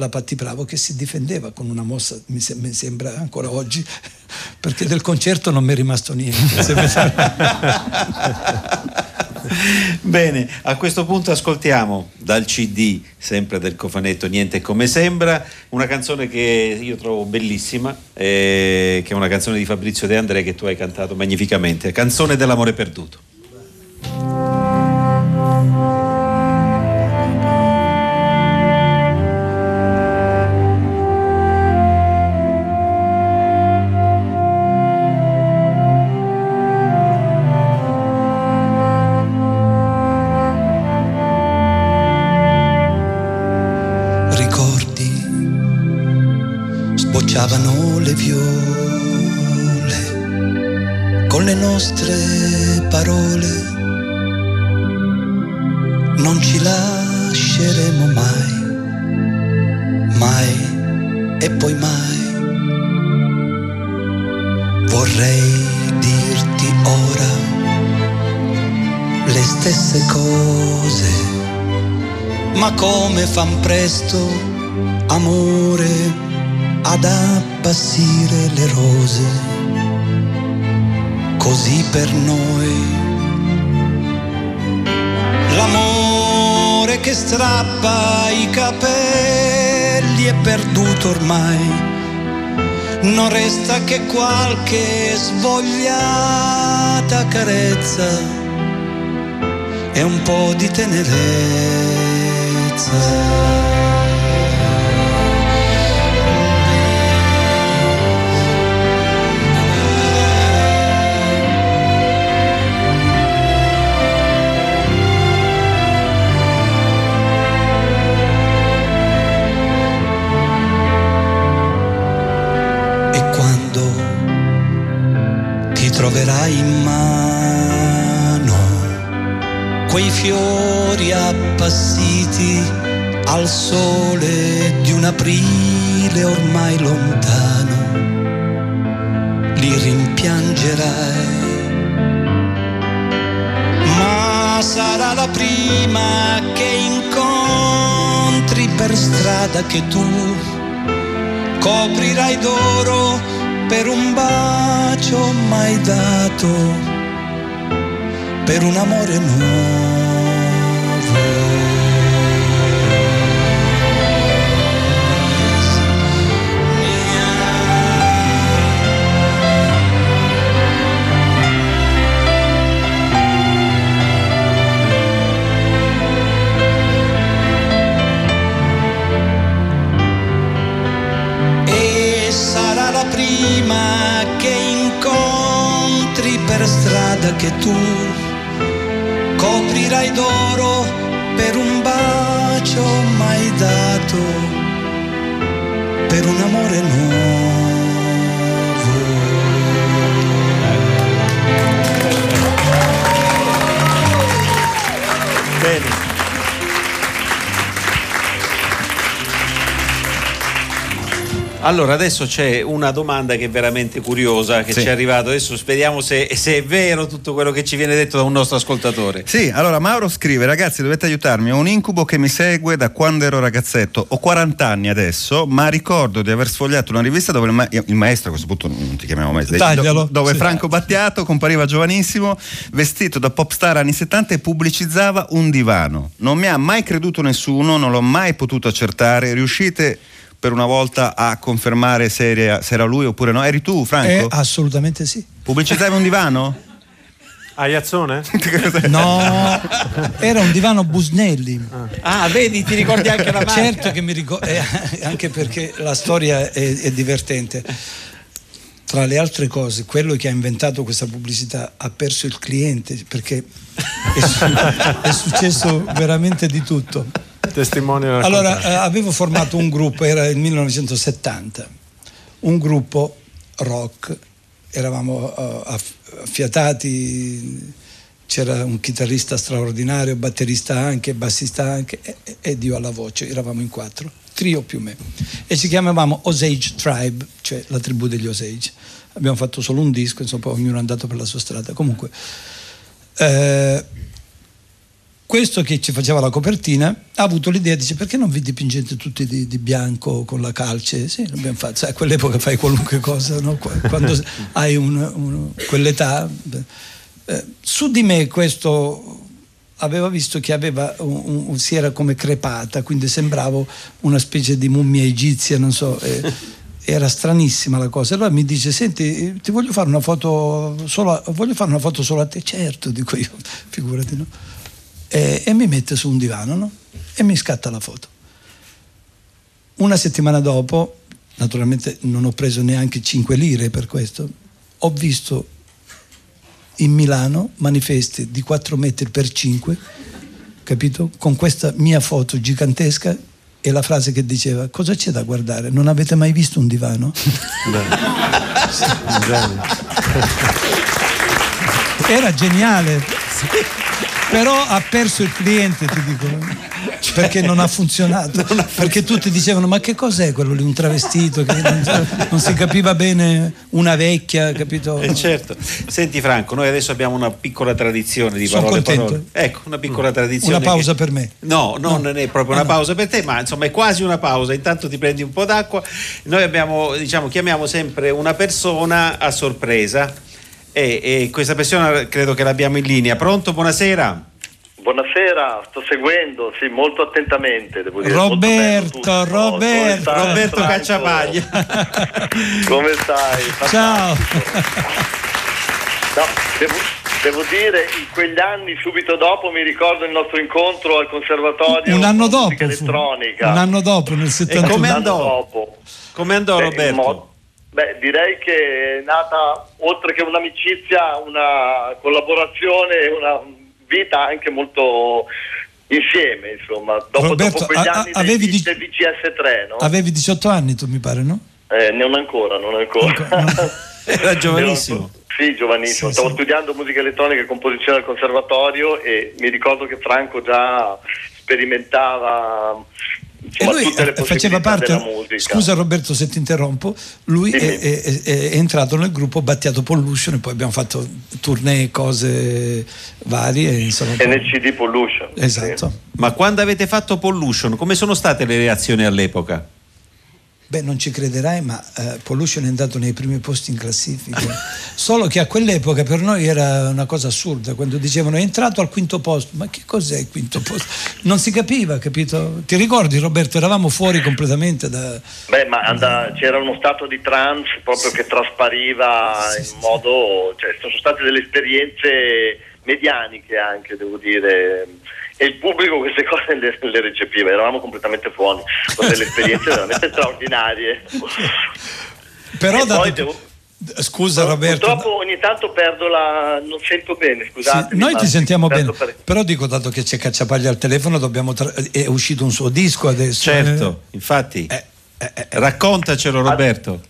la Patti Bravo che si difendeva con una mossa, mi, se- mi sembra ancora oggi, perché del concerto non mi è rimasto niente. Bene, a questo punto ascoltiamo dal CD, sempre del cofanetto Niente come sembra, una canzone che io trovo bellissima, eh, che è una canzone di Fabrizio De André che tu hai cantato magnificamente, Canzone dell'amore perduto. Cantavano le viole con le nostre parole. Non ci lasceremo mai, mai e poi mai. Vorrei dirti ora le stesse cose, ma come fan presto, amore, ad appassire le rose, così per noi. L'amore che strappa i capelli è perduto ormai non resta che qualche svogliata carezza e un po' di tenerezza. Troverai in mano quei fiori appassiti al sole di un aprile ormai lontano, li rimpiangerai. Ma sarà la prima che incontri per strada che tu coprirai d'oro per un bacio mai dato, per un amore e prima che incontri per strada che tu coprirai d'oro per un bacio mai dato, per un amore nuovo. Allora, adesso c'è una domanda che è veramente curiosa, che Sì. ci è arrivata. Adesso speriamo se, se è vero tutto quello che ci viene detto da un nostro ascoltatore. Sì, allora Mauro scrive, ragazzi dovete aiutarmi, ho un incubo che mi segue da quando ero ragazzetto, ho 40 anni adesso, ma ricordo di aver sfogliato una rivista dove il, ma- il maestro, a questo punto non ti chiamiamo maestro, Taglialo. do- dove Sì. Franco Battiato compariva giovanissimo, vestito da pop star anni 70 e pubblicizzava un divano. Non mi ha mai creduto nessuno, non l'ho mai potuto accertare, riuscite per una volta a confermare se era, se era lui oppure no? Eri tu Eh, Franco? assolutamente sì. Pubblicizzavi un divano? Aiazzone? No, era un divano Busnelli. Ah, vedi, ti ricordi anche la marca? Certo che mi ricordo, anche perché la storia è, è divertente. Tra le altre cose, quello che ha inventato questa pubblicità ha perso il cliente perché è, su- è successo veramente di tutto. Testimonio Allora, eh, avevo formato un gruppo, era il 1970, un gruppo rock, eravamo aff- affiatati, c'era un chitarrista straordinario, batterista anche, bassista anche e, e- ed io alla voce, eravamo in quattro, trio più me. E ci chiamavamo Osage Tribe, cioè la tribù degli Osage. Abbiamo fatto solo un disco, insomma, poi ognuno è andato per la sua strada. Comunque, eh, questo che ci faceva la copertina ha avuto l'idea, dice perché non vi dipingete tutti di, di bianco con la calce? Sì, l'abbiamo fatto, sai, a quell'epoca fai qualunque cosa, no? Qu- quando hai un- un- quell'età. Eh, su di me questo aveva visto che aveva un- un- si era come crepata, quindi sembravo una specie di mummia egizia, non so. eh, era stranissima la cosa. Allora mi dice: Senti, ti voglio fare una foto solo a, voglio fare una foto solo a te. Certo, dico io, figurati, no? E, e mi mette su un divano, no? E mi scatta la foto. Una settimana dopo, naturalmente non ho preso neanche 5 lire per questo, ho visto in Milano manifesti di 4 metri per 5, capito? Con questa mia foto gigantesca e la frase che diceva cosa c'è da guardare? Non avete mai visto un divano? Era geniale. Però ha perso il cliente, ti dico, perché non ha funzionato. Perché tutti dicevano: Ma che cos'è quello lì? Un travestito che non, non si capiva bene, una vecchia, capito? Eh, certo. Senti Franco, noi adesso abbiamo una piccola tradizione di Sono parole contento. parole. Ecco, una piccola tradizione. Una pausa che- per me. No, no, non è proprio una Ah, no. pausa per te, ma insomma è quasi una pausa. Intanto ti prendi un po' d'acqua. Noi abbiamo, diciamo, chiamiamo sempre una persona a sorpresa. E, e questa persona credo che l'abbiamo in linea. Pronto? Buonasera. Buonasera, sto seguendo, sì, molto attentamente, devo dire. bello tutto. Roberto, Roberto. Come stai, Roberto Franco? Cacciapaglia. Come stai? Ciao. No, devo, devo dire, in quegli anni, subito dopo, mi ricordo il nostro incontro al conservatorio Un anno dopo. fu. elettronica. Un anno dopo, nel E 71. come Un anno andò? dopo. Come andò Beh, Roberto? Beh, direi che è nata, oltre che un'amicizia, una collaborazione, una vita anche molto insieme, insomma. Dopo, Roberto, dopo quegli a- a- anni del, avevi di- del VCS3, no? Avevi 18 anni tu mi pare, no? Eh, non ancora, non ancora. Era giovanissimo. Sì, giovanissimo. Sì, Stavo sì. studiando musica elettronica e composizione al conservatorio e mi ricordo che Franco già sperimentava E insomma, lui tutte le eh, faceva parte, scusa Roberto se ti interrompo, lui è, Dimmi. è- è- è entrato nel gruppo Battiato Pollution e poi abbiamo fatto tournée, cose varie. Insomma, NCD Pollution. Esatto. sì. Ma quando avete fatto Pollution, come sono state le reazioni all'epoca? Beh, non ci crederai, ma eh, Pollution è andato nei primi posti in classifica. Solo che a quell'epoca per noi era una cosa assurda, quando dicevano è entrato al quinto posto. Ma che cos'è il quinto posto? Non si capiva, capito? Ti ricordi Roberto? Eravamo fuori completamente da... Beh, ma and- c'era uno stato di trance proprio che traspariva Sì, in sì, modo, cioè sono state delle esperienze medianiche anche, devo dire. E il pubblico queste cose le, le recepiva, eravamo completamente fuori, con delle esperienze veramente straordinarie. Però che- devo- Scusa Roberto. Purtroppo ogni tanto perdo la. non sento bene, Sì, scusate. noi ti sentiamo bene, però dico dato che c'è Cacciapaglia al telefono, dobbiamo tra- è uscito un suo disco adesso. Certo, infatti. Eh, eh, eh, Raccontacelo Roberto.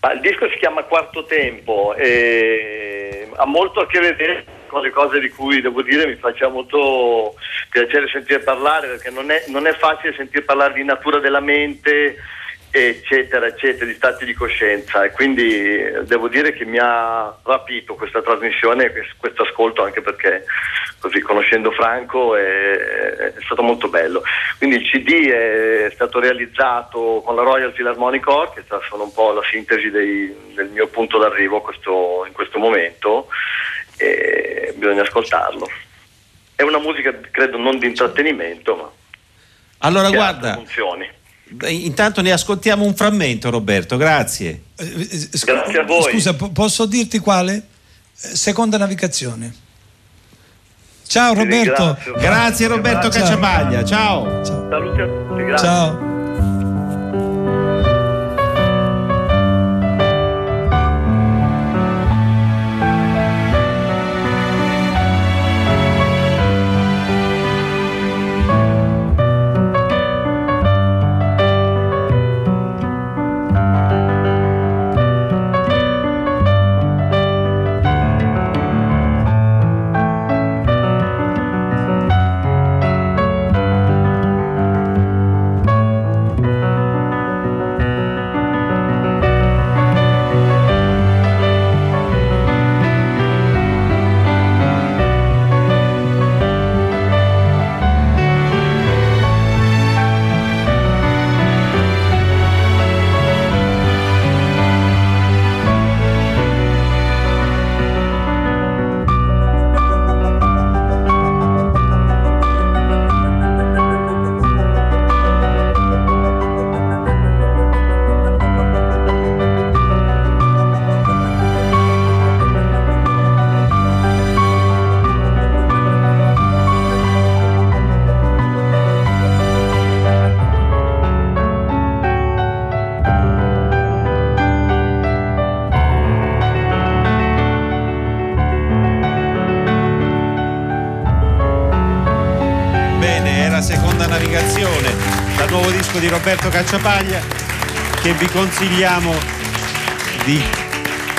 Ma il disco si chiama Quarto Tempo e ha molto a che vedere le cose di cui devo dire mi faceva molto piacere sentire parlare perché non è, non è facile sentire parlare di natura della mente eccetera eccetera di stati di coscienza. E quindi eh, devo dire che mi ha rapito questa trasmissione quest- questo ascolto anche perché così conoscendo Franco è, è stato molto bello. Quindi il CD è stato realizzato con la Royal Philharmonic Orchestra sono un po' la sintesi dei- del mio punto d'arrivo questo- in questo momento e bisogna ascoltarlo è una musica credo non di intrattenimento ma Allora che guarda, funzioni intanto ne ascoltiamo un frammento Roberto, grazie. eh, eh, scu- Grazie a voi. Scusa, po- posso dirti quale? Eh, Seconda navigazione. Ciao Roberto. Grazie Roberto Ciao. Cacciapaglia, ciao. Ciao. saluti a tutti grazie Ciao. Cacciapaglia che vi consigliamo di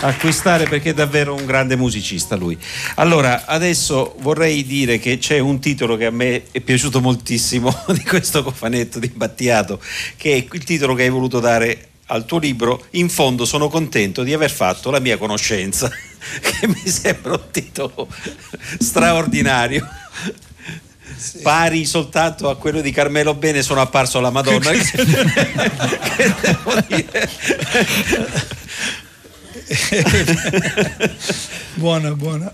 acquistare perché è davvero un grande musicista lui. Allora, adesso vorrei dire che c'è un titolo che a me è piaciuto moltissimo di questo cofanetto di Battiato, che è il titolo che hai voluto dare al tuo libro. In fondo sono contento di aver fatto la mia conoscenza, che mi sembra un titolo straordinario. Pari soltanto a quello di Carmelo Bene sono apparso alla Madonna. che, che devo dire. buona, buona.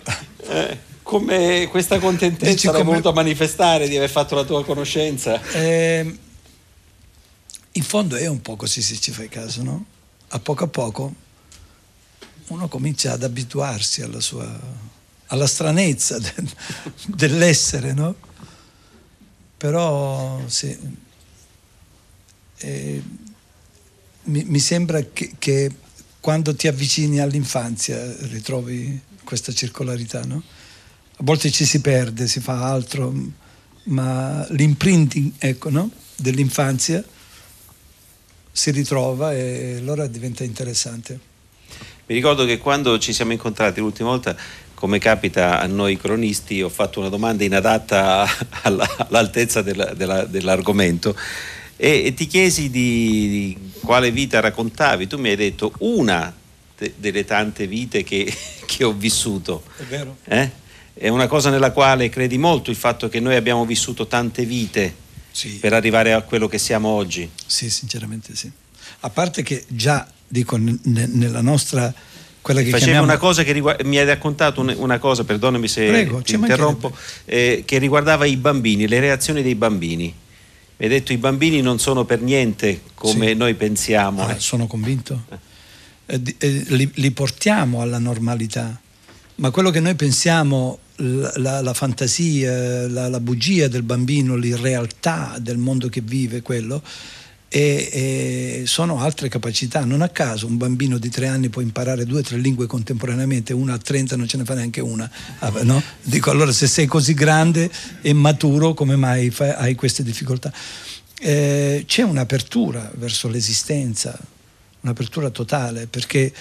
Eh, come questa contentezza Dici l'hai come- voluto manifestare di aver fatto la tua conoscenza? Eh, in fondo è un po' così se ci fai caso, no? A poco a poco uno comincia ad abituarsi alla sua alla stranezza del- dell'essere, no? Però sì, eh, mi, mi sembra che, che quando ti avvicini all'infanzia ritrovi questa circolarità, no? A volte ci si perde, si fa altro, ma l'imprinting ecco, no? dell'infanzia si ritrova e allora diventa interessante. Mi ricordo che quando ci siamo incontrati l'ultima volta, come capita a noi cronisti, ho fatto una domanda inadatta alla- all'altezza della- della- dell'argomento e, e ti chiesi di, di quale vita raccontavi. Tu mi hai detto una de- delle tante vite che, che ho vissuto. È vero? eh? È una cosa nella quale credi molto il fatto che noi abbiamo vissuto tante vite Sì. per arrivare a quello che siamo oggi. Sì, sinceramente sì. A parte che già, dico, ne- nella nostra, quella che Facevi chiamiamo... una cosa che riguarda, mi hai raccontato un- una cosa, perdonami se Prego, ti interrompo, eh, che riguardava i bambini, le reazioni dei bambini. Mi hai detto i bambini non sono per niente come Sì. noi pensiamo. Ah, eh. sono convinto. Eh, eh, li, li portiamo alla normalità, ma quello che noi pensiamo, la, la- la fantasia, la, la bugia del bambino, l'irrealtà del mondo che vive, quello, e, e sono altre capacità. Non a caso un bambino di tre anni può imparare due o tre lingue contemporaneamente, una a 30 non ce ne fa neanche una. Ah, no? Dico allora se sei così grande e maturo, come mai fai- hai queste difficoltà? Eh, c'è un'apertura verso l'esistenza, un'apertura totale, perché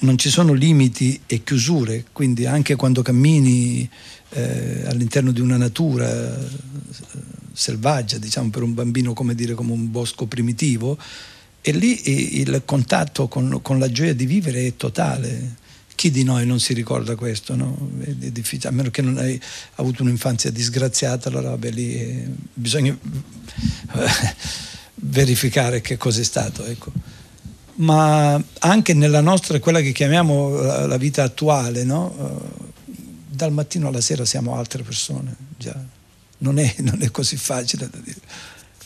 non ci sono limiti e chiusure, quindi anche quando cammini eh, all'interno di una natura eh, selvaggia, diciamo per un bambino come dire come un bosco primitivo, e lì eh, il contatto con, con la gioia di vivere è totale. Chi di noi non si ricorda questo? No? A meno che non hai avuto un'infanzia disgraziata, allora vabbè, lì eh, bisogna verificare che cosa è stato. Ecco. Ma anche nella nostra, quella che chiamiamo la, vita attuale, no? Eh, dal mattino alla sera siamo altre persone. Non è, non è così facile da dire.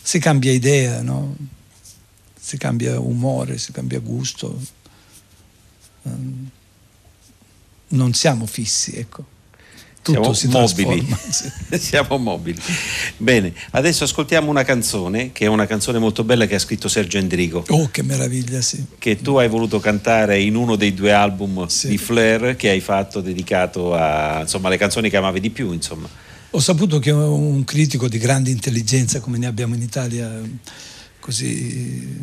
Si cambia idea, no? si cambia umore, si cambia gusto. Ehm, non siamo fissi, ecco. Tutto Siamo si mobili. sì. Siamo mobili. Bene, adesso ascoltiamo una canzone, che è una canzone molto bella che ha scritto Sergio Endrigo, Oh, che meraviglia, sì. che tu hai voluto cantare in uno dei due album Sì. di Flair che hai fatto dedicato a, insomma, alle canzoni che amavi di più, insomma. Ho saputo che un critico di grande intelligenza come ne abbiamo in Italia, così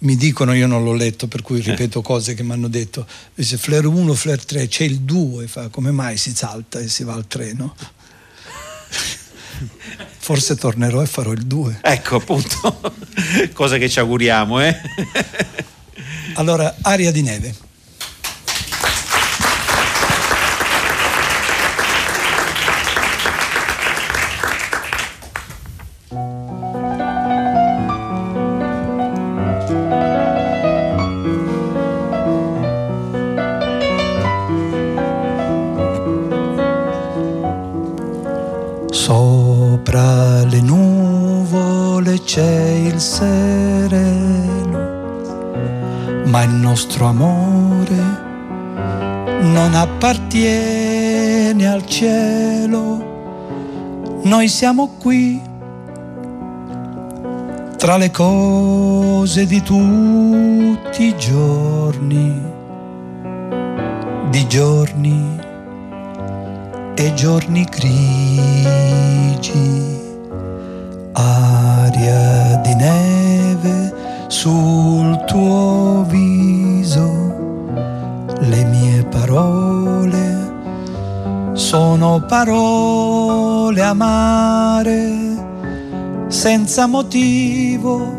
mi dicono, io non l'ho letto, per cui ripeto cose che mi hanno detto, dice Flair 1, Flair 3, c'è il 2, fa come mai si salta e si va al 3, no? Forse tornerò e farò il 2. Ecco, appunto, cosa che ci auguriamo, eh? Allora, aria di neve. Nostro amore non appartiene al cielo. Noi siamo qui tra le cose di tutti i giorni, di giorni e giorni grigi. Tuo viso, le mie parole sono parole amare senza motivo.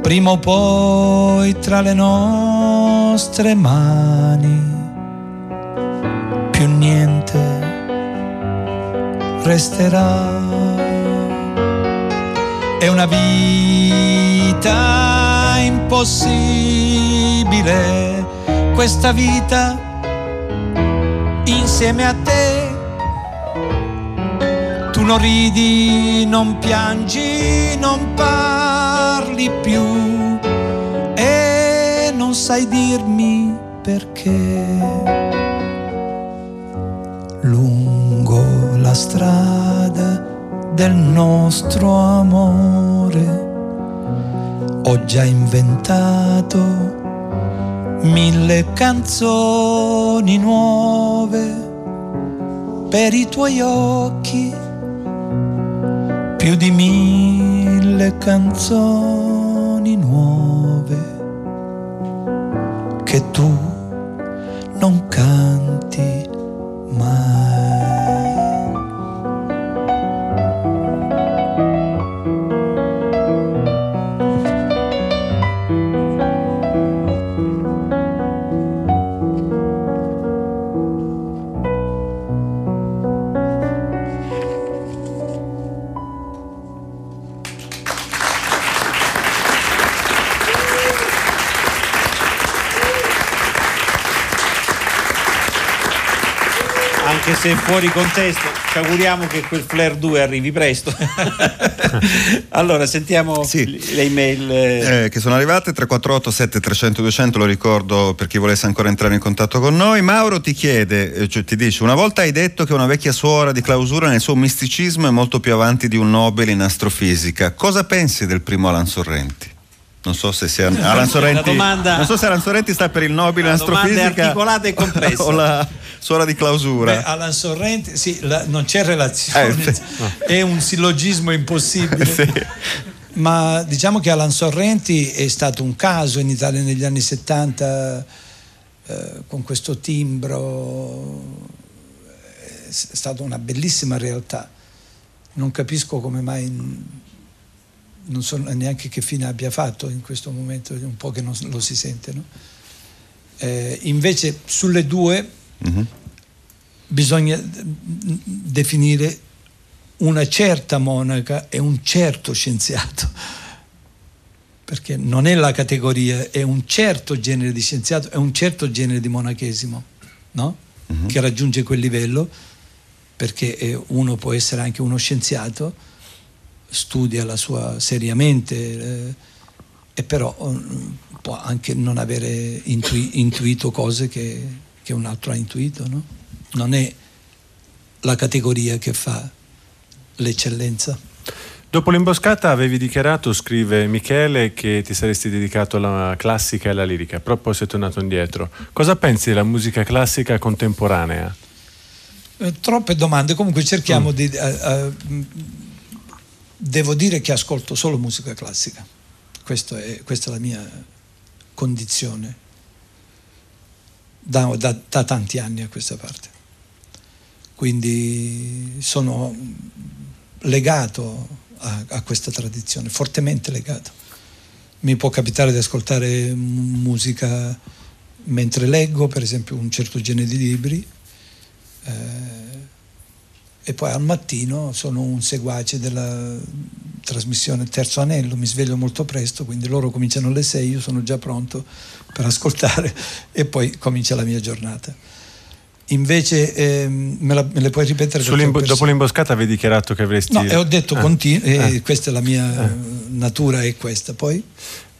Prima o poi tra le nostre mani più niente resterà. È una vita impossibile, questa vita insieme a te. Tu non ridi, non piangi, non parli più e non sai dirmi perché. Lungo la strada del nostro amore. Ho già inventato mille canzoni nuove per i tuoi occhi, più di mille canzoni Se fuori contesto, ci auguriamo che quel Flair 2 arrivi presto. allora, sentiamo Sì. le email. eh, Eh, che sono arrivate 348 7300 200 lo ricordo per chi volesse ancora entrare in contatto con noi Mauro ti chiede eh, cioè ti dice una volta hai detto che una vecchia suora di clausura nel suo misticismo è molto più avanti di un Nobel in astrofisica cosa pensi del primo Alan Sorrenti? non so se sia Alan Sorrenti domanda- non so se Alan Sorrenti sta per il Nobel in è astrofisica articolata e complessa. o la suora di clausura Beh, Alan Sorrenti, sì, la- non c'è relazione, Eh, sì. è un sillogismo impossibile. Sì. Ma diciamo che Alan Sorrenti è stato un caso in Italia negli anni 70 eh, con questo timbro, è stata una bellissima realtà. Non capisco come mai, non so neanche che fine abbia fatto in questo momento, un po' che non lo si sente. no? Eh, invece sulle due Mhm. bisogna mm, definire una certa monaca e un certo scienziato, perché non è la categoria, è un certo genere di scienziato, è un certo genere di monachesimo, no? che raggiunge quel livello, perché eh, uno può essere anche uno scienziato, studia la sua seriamente, eh, e però eh, può anche non avere intui- intuito cose che, che un altro ha intuito. No? Non è la categoria che fa l'eccellenza. Dopo l'imboscata avevi dichiarato, scrive Michele, che ti saresti dedicato alla classica e alla lirica, però poi sei tornato indietro. Cosa pensi della musica classica contemporanea? Eh, troppe domande, comunque cerchiamo di... eh, eh, devo dire che ascolto solo musica classica, è- questa è la mia condizione da, da- da tanti anni a questa parte. Quindi sono legato a, a questa tradizione, fortemente legato. Mi può capitare di ascoltare musica mentre leggo, per esempio, un certo genere di libri. eh, e poi al mattino sono un seguace della trasmissione Terzo Anello, mi sveglio molto presto, quindi loro cominciano alle 6, io sono già pronto per ascoltare e poi comincia la mia giornata. Invece ehm, me, la- me le puoi ripetere? Sull'imbo- dopo l'imboscata avevi dichiarato che avresti... No, e ho detto Ah. continu- e Ah. questa è la mia eh, natura, è questa. Poi,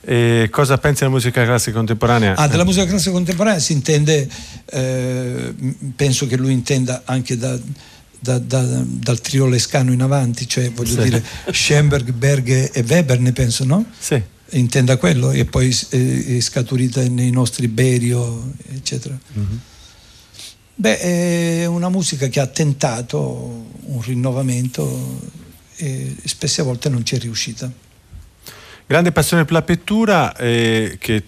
E cosa pensi della musica classica contemporanea? ah, della musica classica contemporanea si intende, eh, penso che lui intenda anche da- da- da- dal trio Lescano in avanti, cioè voglio Sì. dire Schoenberg, Berg e Weber, ne penso, no? Sì. Intenda quello e poi eh, è scaturita nei nostri Berio, eccetera. Beh, è una musica che ha tentato un rinnovamento e spesse volte non ci è riuscita. Grande passione per la pittura, eh, che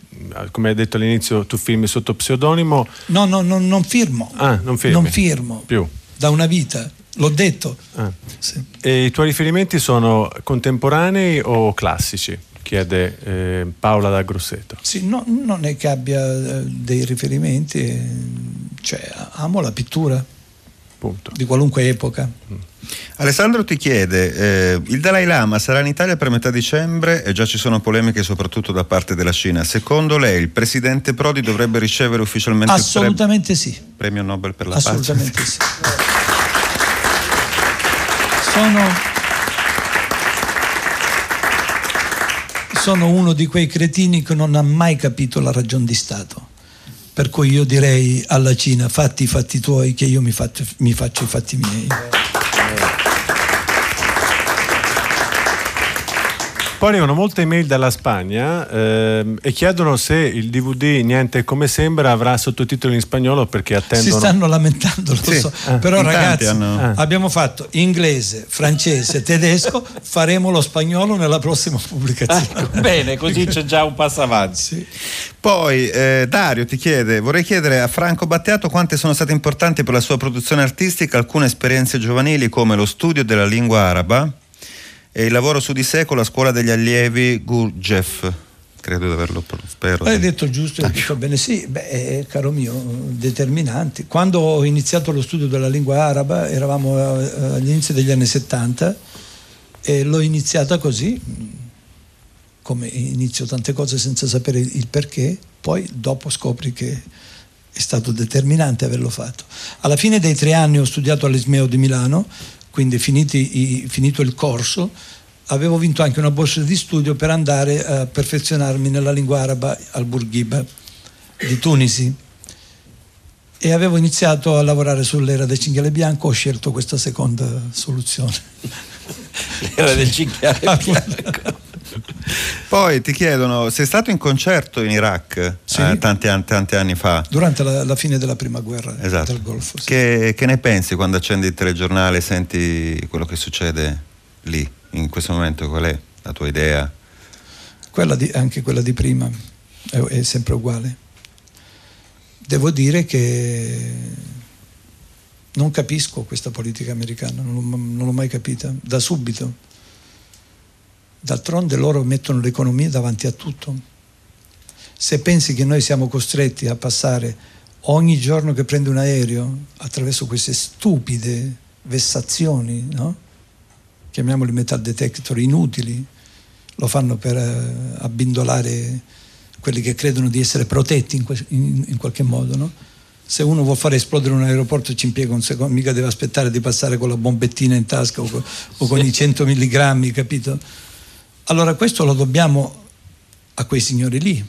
come hai detto all'inizio tu filmi sotto pseudonimo. No, no, no non firmo. Ah, non firmi. Non firmo. Più. Da una vita, l'ho detto. Ah. Sì. E i tuoi riferimenti sono contemporanei o classici? Chiede eh, Paola da Grosseto. Sì, no, non è che abbia eh, dei riferimenti, eh, cioè amo la pittura Punto. di qualunque epoca. Alessandro ti chiede, eh, il Dalai Lama sarà in Italia per metà dicembre e già ci sono polemiche soprattutto da parte della Cina. Secondo lei il presidente Prodi dovrebbe ricevere ufficialmente Assolutamente sì. il premio Nobel per la Assolutamente pace? sì. Sono, sono uno di quei cretini che non ha mai capito la ragione di Stato. Per cui io direi alla Cina fatti i fatti tuoi che io mi faccio, mi faccio i fatti miei. Poi arrivano molte email dalla Spagna ehm, e chiedono se il DVD Niente come sembra avrà sottotitoli in spagnolo perché Si attendono. stanno lamentando, lo Sì, so. eh, però ragazzi hanno- Eh. abbiamo fatto inglese, francese, tedesco, faremo lo spagnolo nella prossima pubblicazione. Ecco, bene, così c'è già un passo avanti. Sì. Poi eh, Dario ti chiede, vorrei chiedere a Franco Battiato quante sono state importanti per la sua produzione artistica alcune esperienze giovanili come lo studio della lingua araba e il lavoro su di sé con la scuola degli allievi Gurdjieff. Credo di averlo, spero. Hai detto giusto, hai detto bene, sì, beh, eh, caro mio, determinanti. Quando ho iniziato lo studio della lingua araba, eravamo eh, agli inizi degli anni 70 e l'ho iniziata così, come inizio tante cose senza sapere il perché, poi dopo scopri che è stato determinante averlo fatto. Alla fine dei tre anni ho studiato all'Ismeo di Milano, quindi finiti finito il corso, avevo vinto anche una borsa di studio per andare a perfezionarmi nella lingua araba al Bourguiba di Tunisi e avevo iniziato a lavorare sull'era del cinghiale bianco, ho scelto questa seconda soluzione. L'era del cinghiale bianco. Poi ti chiedono, sei stato in concerto in Iraq Sì. eh, tanti, an- tanti anni fa? Durante la, la fine della prima guerra Esatto. del Golfo. sì. Che, che ne pensi quando accendi il telegiornale e senti quello che succede lì, in questo momento? Qual è la tua idea? Quella di- anche quella di prima è, è sempre uguale. Devo dire che non capisco questa politica americana, non non l'ho mai capita, da subito. D'altronde loro mettono l'economia davanti a tutto. Se pensi che noi siamo costretti a passare ogni giorno che prende un aereo attraverso queste stupide vessazioni, no? chiamiamoli metal detector inutili, lo fanno per eh, abbindolare quelli che credono di essere protetti in, in- in qualche modo. no? Se uno vuole fare esplodere un aeroporto ci impiega un secondo, mica deve aspettare di passare con la bombettina in tasca o, co- o con i 100 milligrammi, capito? Allora questo lo dobbiamo a quei signori lì.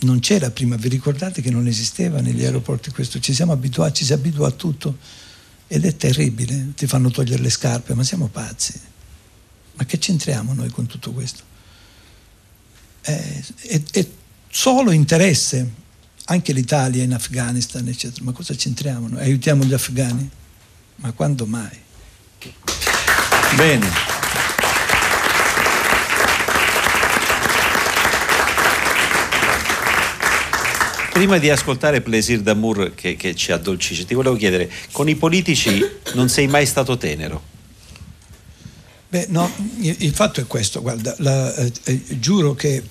Non c'era prima, vi ricordate che non esisteva negli aeroporti questo? Ci siamo abituati, ci si abitua a tutto ed è terribile, ti fanno togliere le scarpe, ma siamo pazzi. Ma che c'entriamo noi con tutto questo? È, è- è solo interesse, anche l'Italia in Afghanistan, eccetera. Ma cosa c'entriamo noi? Aiutiamo gli afghani? Ma quando mai? Bene. Prima di ascoltare Plaisir d'Amour che, che ci addolcisce, ti volevo chiedere, con i politici non sei mai stato tenero? Beh, no, il, fatto è questo, guarda, la- eh, eh, giuro che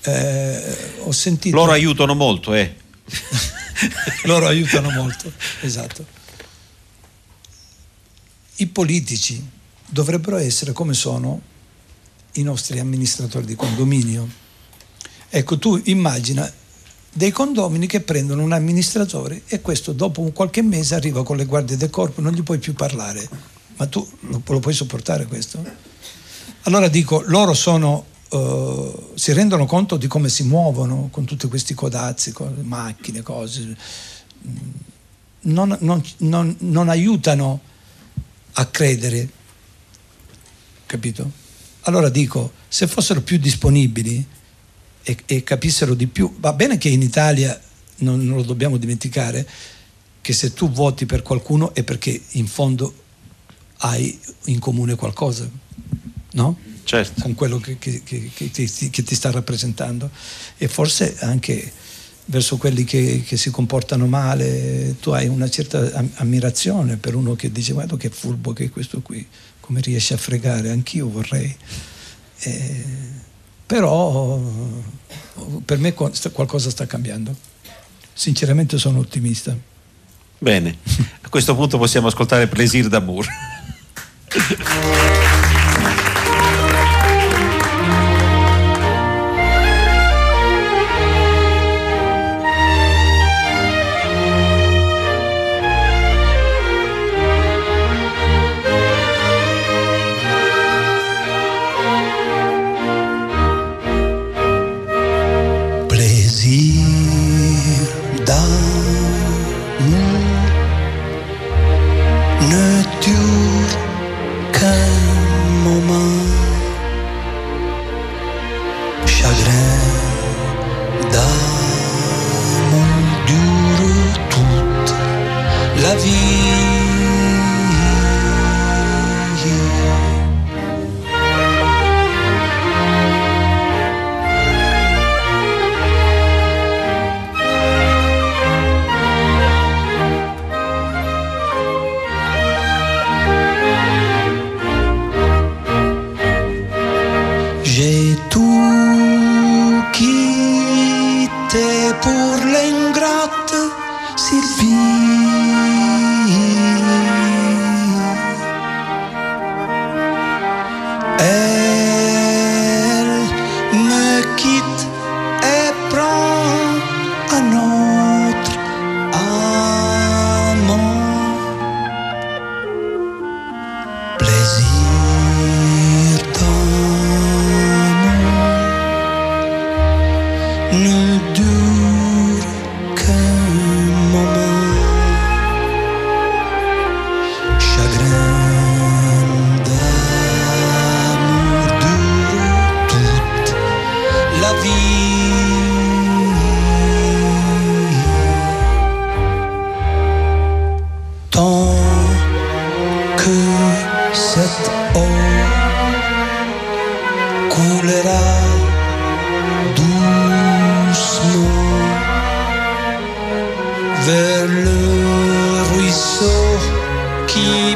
eh, ho sentito... Loro aiutano molto, eh? Loro aiutano molto, esatto. I politici dovrebbero essere come sono i nostri amministratori di condominio. Ecco, tu immagina dei condomini che prendono un amministratore e questo dopo un qualche mese arriva con le guardie del corpo, non gli puoi più parlare. Ma tu lo, lo puoi sopportare questo? Allora dico, loro sono, eh, si rendono conto di come si muovono con tutti questi codazzi, cose, macchine, cose. Non, non- non- non aiutano a credere, capito? Allora dico, se fossero più disponibili e, e capissero di più, va bene che in Italia, non, non lo dobbiamo dimenticare, che se tu voti per qualcuno è perché in fondo hai in comune qualcosa, no? Certo. con quello che, che- che- che ti, che ti sta rappresentando e forse anche verso quelli che, che si comportano male tu hai una certa am- ammirazione per uno che dice guarda che furbo che è questo qui come riesce a fregare anch'io vorrei Eh, però per me qualcosa sta cambiando. Sinceramente sono ottimista. Bene, a questo punto possiamo ascoltare Plaisir d'amour.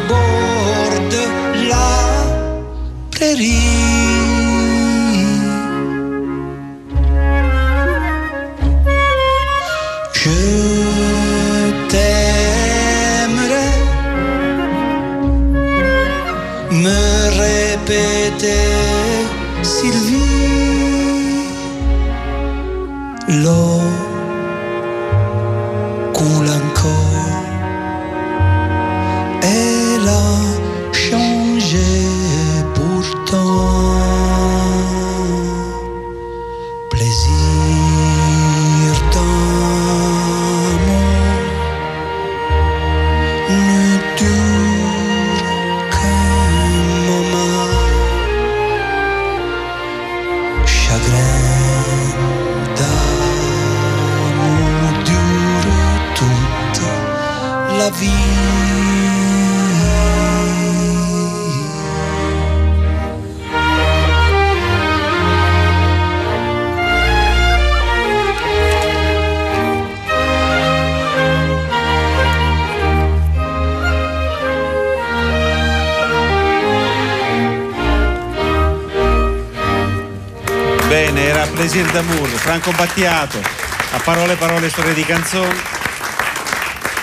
borde la prairie. Franco Battiato, a parole parole storie di canzoni.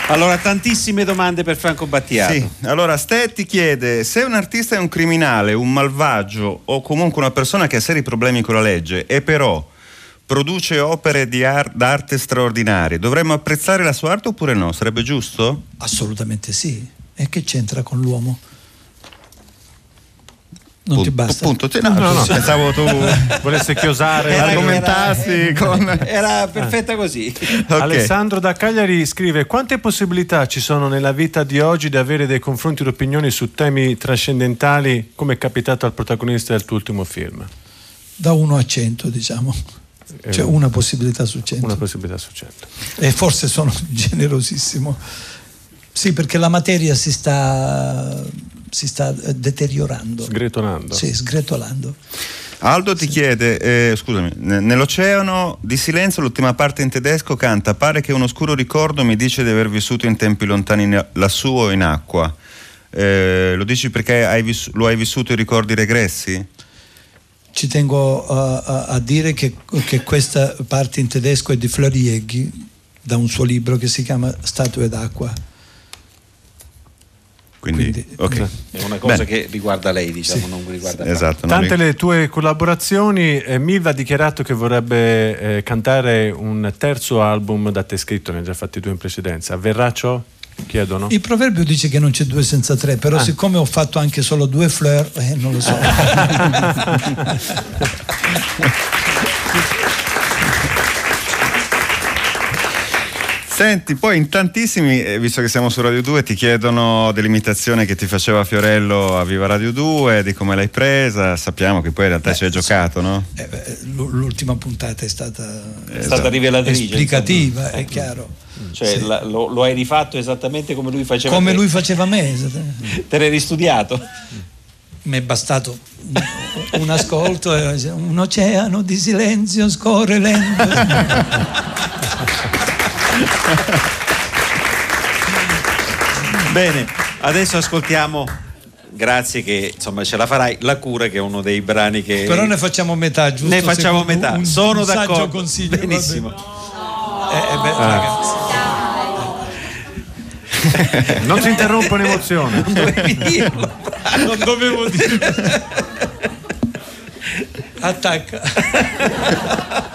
Allora, tantissime domande per Franco Battiato. Sì, allora Ste ti chiede se un artista è un criminale, un malvagio o comunque una persona che ha seri problemi con la legge e però produce opere di ar- d'arte straordinarie, dovremmo apprezzare la sua arte oppure no? Sarebbe giusto? assolutamente sì e che c'entra con l'uomo non ti Punto- basta Punto, te- no, No, no. pensavo tu Volesse chiosare. Era- argomentassi era- con... Era perfetta così. Ok. Alessandro da Cagliari scrive quante possibilità ci sono nella vita di oggi di avere dei confronti di opinioni su temi trascendentali come è capitato al protagonista del tuo ultimo film? da 1 a 100 diciamo c'è una possibilità su 100 Una possibilità su cento. e forse sono generosissimo sì perché la materia si sta si sta eh, deteriorando. Sgretolando. Sì, sgretolando. Aldo ti chiede, eh, scusami, ne- nell'oceano di silenzio l'ultima parte in tedesco canta pare che un oscuro ricordo mi dice di aver vissuto in tempi lontani lassù o in acqua. Eh, lo dici perché hai viss- lo hai vissuto i ricordi regressi? Ci tengo uh, a, a dire che, che questa parte in tedesco è di Florieghi, da un suo libro che si chiama Statue d'acqua. Quindi, Quindi, ok. È una cosa Bene. che riguarda lei, diciamo, non riguarda Franco. Esatto. non Tante mi- le tue collaborazioni, eh, Milva ha dichiarato che vorrebbe eh, cantare un terzo album da te scritto, ne ha già fatti due in precedenza. Avverrà ciò? Chiedono. Il proverbio dice che non c'è due senza tre, però Ah. siccome ho fatto anche solo due fleur, eh, non lo so. Senti, poi in tantissimi, eh, visto che siamo su Radio 2, ti chiedono dell'imitazione che ti faceva Fiorello a Viva Radio 2, di come l'hai presa. Sappiamo che poi in realtà ci hai giocato, no? Eh, beh, l'ultima puntata è stata È stata rivelatrice. esplicativa, insomma. è chiaro. Cioè, Sì. la- lo, lo hai rifatto esattamente come lui faceva Come te. lui faceva me, Te l'hai ristudiato? mi è bastato un, ascolto e un oceano di silenzio scorre lento. Bene, adesso ascoltiamo, grazie che insomma ce la farai, La cura che è uno dei brani che... Però ne facciamo metà, giusto? Ne facciamo metà, un- sono un saggio d'accordo. consiglio, Benissimo. bene. Eh, eh, beh, ragazzi. Non si interrompe un'emozione. Non dovevo dire. Attacca.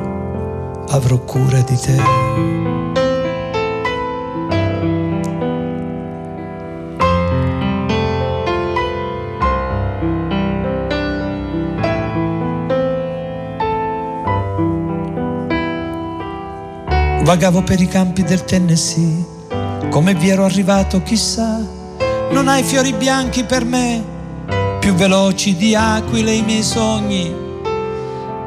avrò cura di te. Vagavo per i campi del Tennessee, come vi ero arrivato chissà, non hai fiori bianchi per me, più veloci di aquile i miei sogni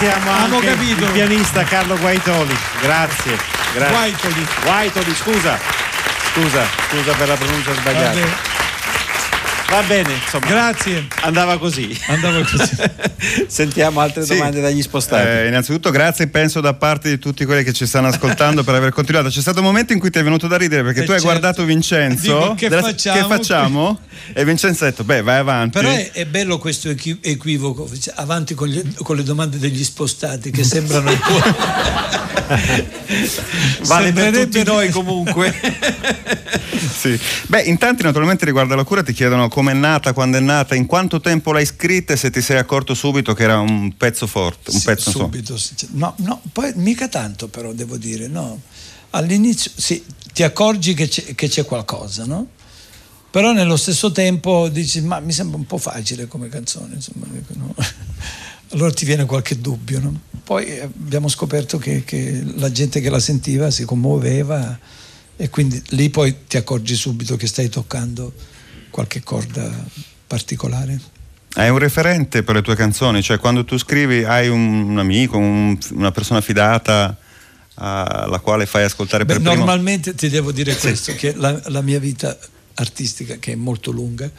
Ringraziamo Abbiamo anche capito. il pianista Carlo Guaitoli. Grazie. grazie. Guaitoli. Guaitoli, scusa. Scusa, scusa per la pronuncia sbagliata. Vabbè, Va bene, insomma. Grazie. Andava così. Andava così. Sentiamo altre Sì. domande dagli spostati. Eh, innanzitutto grazie penso da parte di tutti quelli che ci stanno ascoltando per aver continuato. C'è stato un momento in cui ti è venuto da ridere perché Eh, tu hai certo. guardato Vincenzo. Dico, che della- facciamo? che facciamo? E Vincenzo ha detto, beh vai avanti. Però è, è bello questo equi- equivoco, cioè, avanti con, gli- con le domande degli spostati che sembrano vale per tutti Sembrerebbe- noi comunque. Sì. Beh, in tanti naturalmente riguardo alla cura ti chiedono com'è nata, quando è nata, in quanto tempo l'hai scritta e se ti sei accorto subito che era un pezzo forte, un Sì, pezzo subito. sì, sì. No, no, poi mica tanto però devo dire, no. All'inizio sì, ti accorgi che c'è, che c'è qualcosa, no? Però nello stesso tempo dici, ma mi sembra un po' facile come canzone, insomma, no? Allora ti viene qualche dubbio, no? Poi eh, abbiamo scoperto che, che la gente che la sentiva si commuoveva e quindi lì poi ti accorgi subito che stai toccando qualche corda particolare. Hai un referente per le tue canzoni, cioè quando tu scrivi hai un, un amico, un- una persona fidata alla quale fai ascoltare Beh, per primo. normalmente ti devo dire questo, che la, la mia vita artistica, che è molto lunga,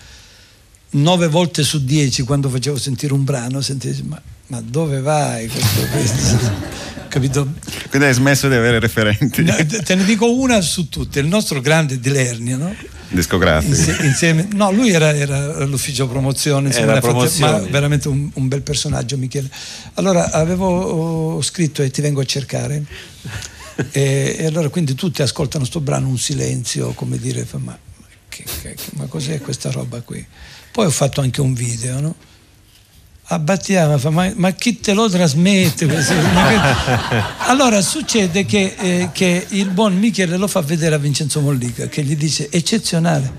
nove volte su dieci quando facevo sentire un brano, sentivo, ma, ma dove vai? Questo, questo?" Capito? Quindi hai smesso di avere referenti No, te ne dico una su tutte, il nostro grande di Lernia, no? discografici. Insie- insieme, no, lui era, era all'ufficio promozione, insomma, Era promozione. ma veramente un, un bel personaggio, Michele. Allora avevo oh, scritto e ti vengo a cercare. E, e allora quindi tutti ascoltano sto brano, un silenzio, come dire, ma che- che- ma cos'è questa roba qui? Poi ho fatto anche un video, no? A fa, ma, ma chi te lo trasmette? questo?" Ma che- Allora succede che, eh, che il buon Michele lo fa vedere a Vincenzo Mollica, che gli dice eccezionale.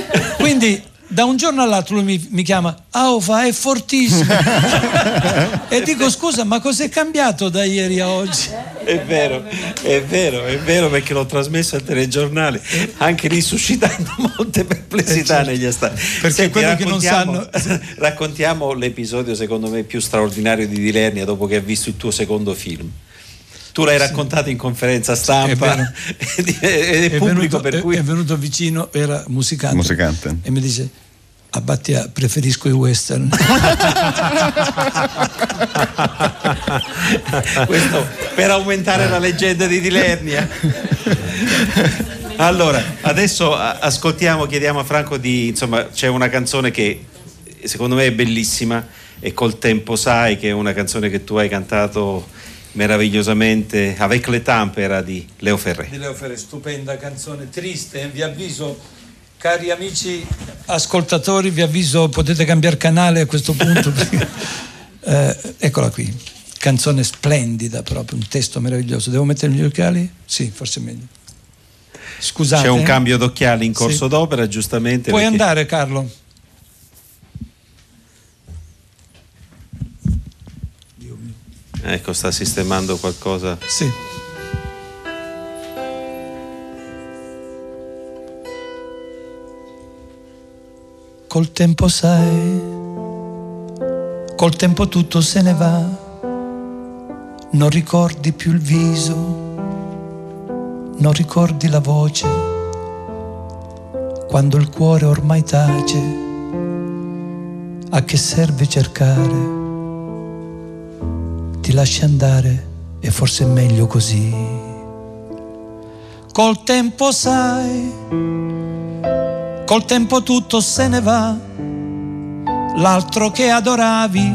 Quindi da un giorno all'altro lui mi, mi chiama, Aufa è fortissimo. e dico scusa, ma cos'è cambiato da ieri a oggi? È vero, è vero, è vero perché l'ho trasmesso al telegiornale, anche lì suscitando molte perplessità Eh, certo. negli stati. Perché quello che non raccontiamo- raccontiamo l'episodio secondo me più straordinario di Dilernia dopo che ha visto il tuo secondo film. Tu l'hai raccontato in conferenza stampa vero. ed è, è pubblico venuto, per è- cui è venuto vicino, era musicante. Musicante. E mi dice, a Battia preferisco i western. questo per aumentare la leggenda di Dilernia. Allora, adesso ascoltiamo, chiediamo a Franco di, insomma, c'è una canzone che secondo me è bellissima e col tempo sai che è una canzone che tu hai cantato meravigliosamente, Avec le tempera di Leo Ferré. di Leo Ferre, stupenda canzone, triste, vi avviso, cari amici ascoltatori, vi avviso, potete cambiare canale a questo punto. Eh, eccola qui, canzone splendida proprio, un testo meraviglioso. Devo mettere gli occhiali? Sì, forse è meglio. Scusate. C'è un eh. cambio d'occhiali in corso Sì. d'opera, giustamente. Puoi perché- andare Carlo? Ecco, sta sistemando qualcosa. Sì. Col tempo sai, col tempo tutto se ne va, non ricordi più il viso, non ricordi la voce, quando il cuore ormai tace, a che serve cercare? Ti lasci andare e forse è meglio così. Col tempo sai, col tempo tutto se ne va, l'altro che adoravi,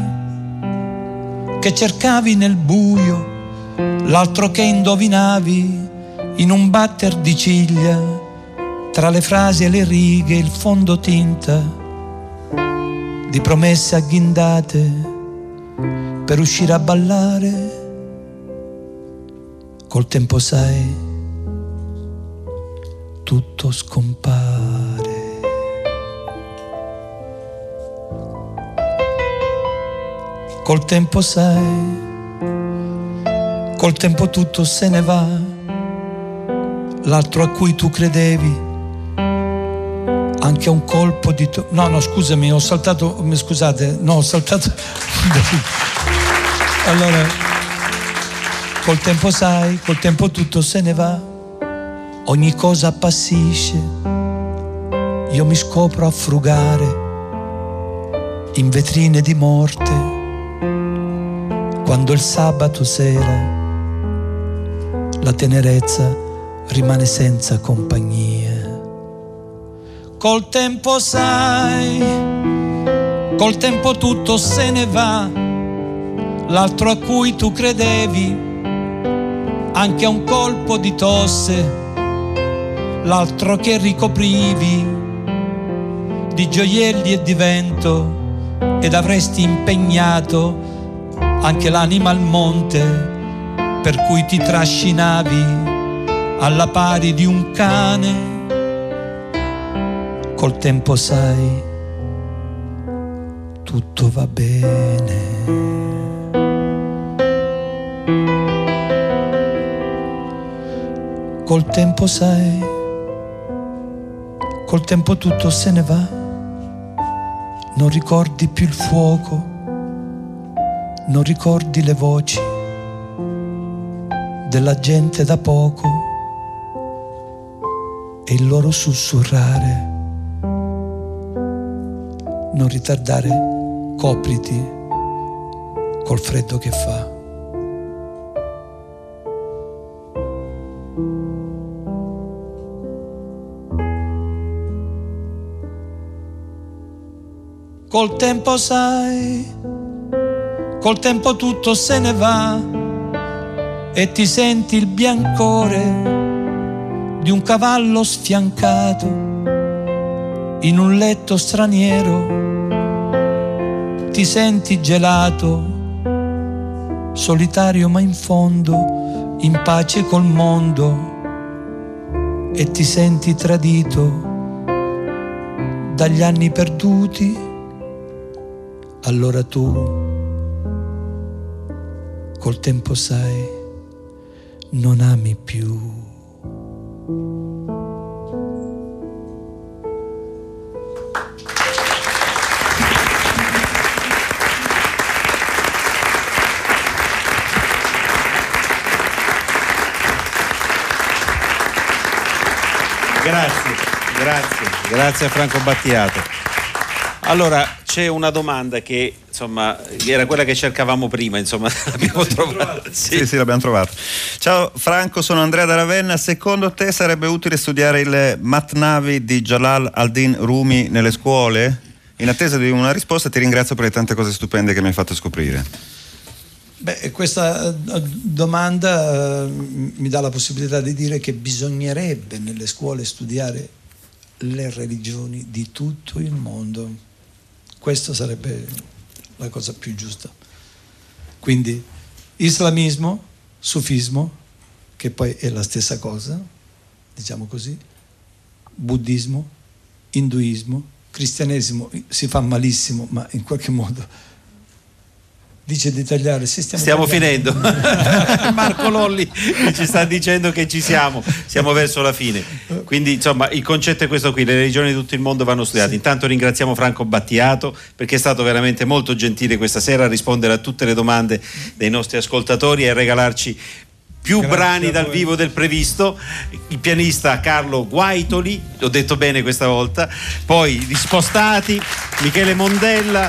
che cercavi nel buio, l'altro che indovinavi in un batter di ciglia, tra le frasi e le righe il fondotinta di promesse agghindate per uscire a ballare. Col tempo sai, tutto scompare. Col tempo sai, col tempo tutto se ne va. L'altro a cui tu credevi, anche un colpo di... to- no, no, scusami, ho saltato, scusate, no, ho saltato... Allora, col tempo sai, col tempo tutto se ne va, ogni cosa appassisce, io mi scopro a frugare in vetrine di morte, quando il sabato sera la tenerezza rimane senza compagnia. Col tempo sai, col tempo tutto se ne va, l'altro a cui tu credevi, anche a un colpo di tosse, l'altro che ricoprivi di gioielli e di vento ed avresti impegnato anche l'anima al monte per cui ti trascinavi alla pari di un cane. Col tempo sai, tutto va bene. Col tempo sai, col tempo tutto se ne va, non ricordi più il fuoco, non ricordi le voci della gente da poco e il loro sussurrare. Non ritardare, copriti col freddo che fa. Col tempo sai, col tempo tutto se ne va e ti senti il biancore di un cavallo sfiancato in un letto straniero. Ti senti gelato, solitario ma in fondo, in pace col mondo e ti senti tradito dagli anni perduti. Allora tu col tempo sai non ami più. Grazie, grazie, grazie a Franco Battiato. Allora, c'è una domanda che insomma era quella che cercavamo prima, insomma, l'abbiamo trovata. Sì. sì, sì, l'abbiamo trovato. Ciao Franco, sono Andrea da Ravenna. Secondo te sarebbe utile studiare il Matnavi di Jalal al-Din Rumi nelle scuole? In attesa di una risposta ti ringrazio per le tante cose stupende che mi hai fatto scoprire. Beh, questa eh, domanda eh, mi dà la possibilità di dire che bisognerebbe nelle scuole studiare le religioni di tutto il mondo. Questa sarebbe la cosa più giusta. Quindi islamismo, sufismo, che poi è la stessa cosa, diciamo così, buddismo, induismo, cristianesimo si fa malissimo, ma in qualche modo dice di tagliare. Sì, stiamo, Stiamo finendo. Marco Lolli ci sta dicendo che ci siamo, siamo verso la fine. Quindi insomma il concetto è questo qui, le religioni di tutto il mondo vanno studiate. Intanto ringraziamo Franco Battiato perché è stato veramente molto gentile questa sera a rispondere a tutte le domande dei nostri ascoltatori e a regalarci più Grazie brani dal vivo del previsto, il pianista Carlo Guaitoli, ho detto bene questa volta, poi gli spostati, Michele Mondella,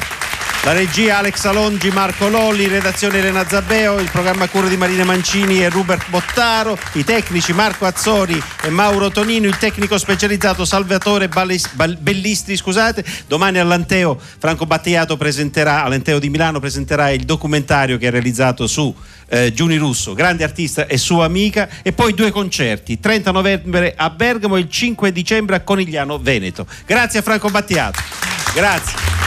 la regia Alex Alongi, Marco Lolli, redazione Elena Zabbeo, il programma cura di Marina Mancini e Rupert Bottaro, i tecnici Marco Azzori e Mauro Tonino, il tecnico specializzato Salvatore Balles- Bal- Bellistri, scusate. Domani all'Anteo Franco Battiato presenterà, all'Anteo di Milano presenterà il documentario che ha realizzato su eh, Giuni Russo, grande artista e sua amica, e poi due concerti, 30 novembre a Bergamo e il 5 dicembre a Conigliano, Veneto. Grazie a Franco Battiato. Grazie.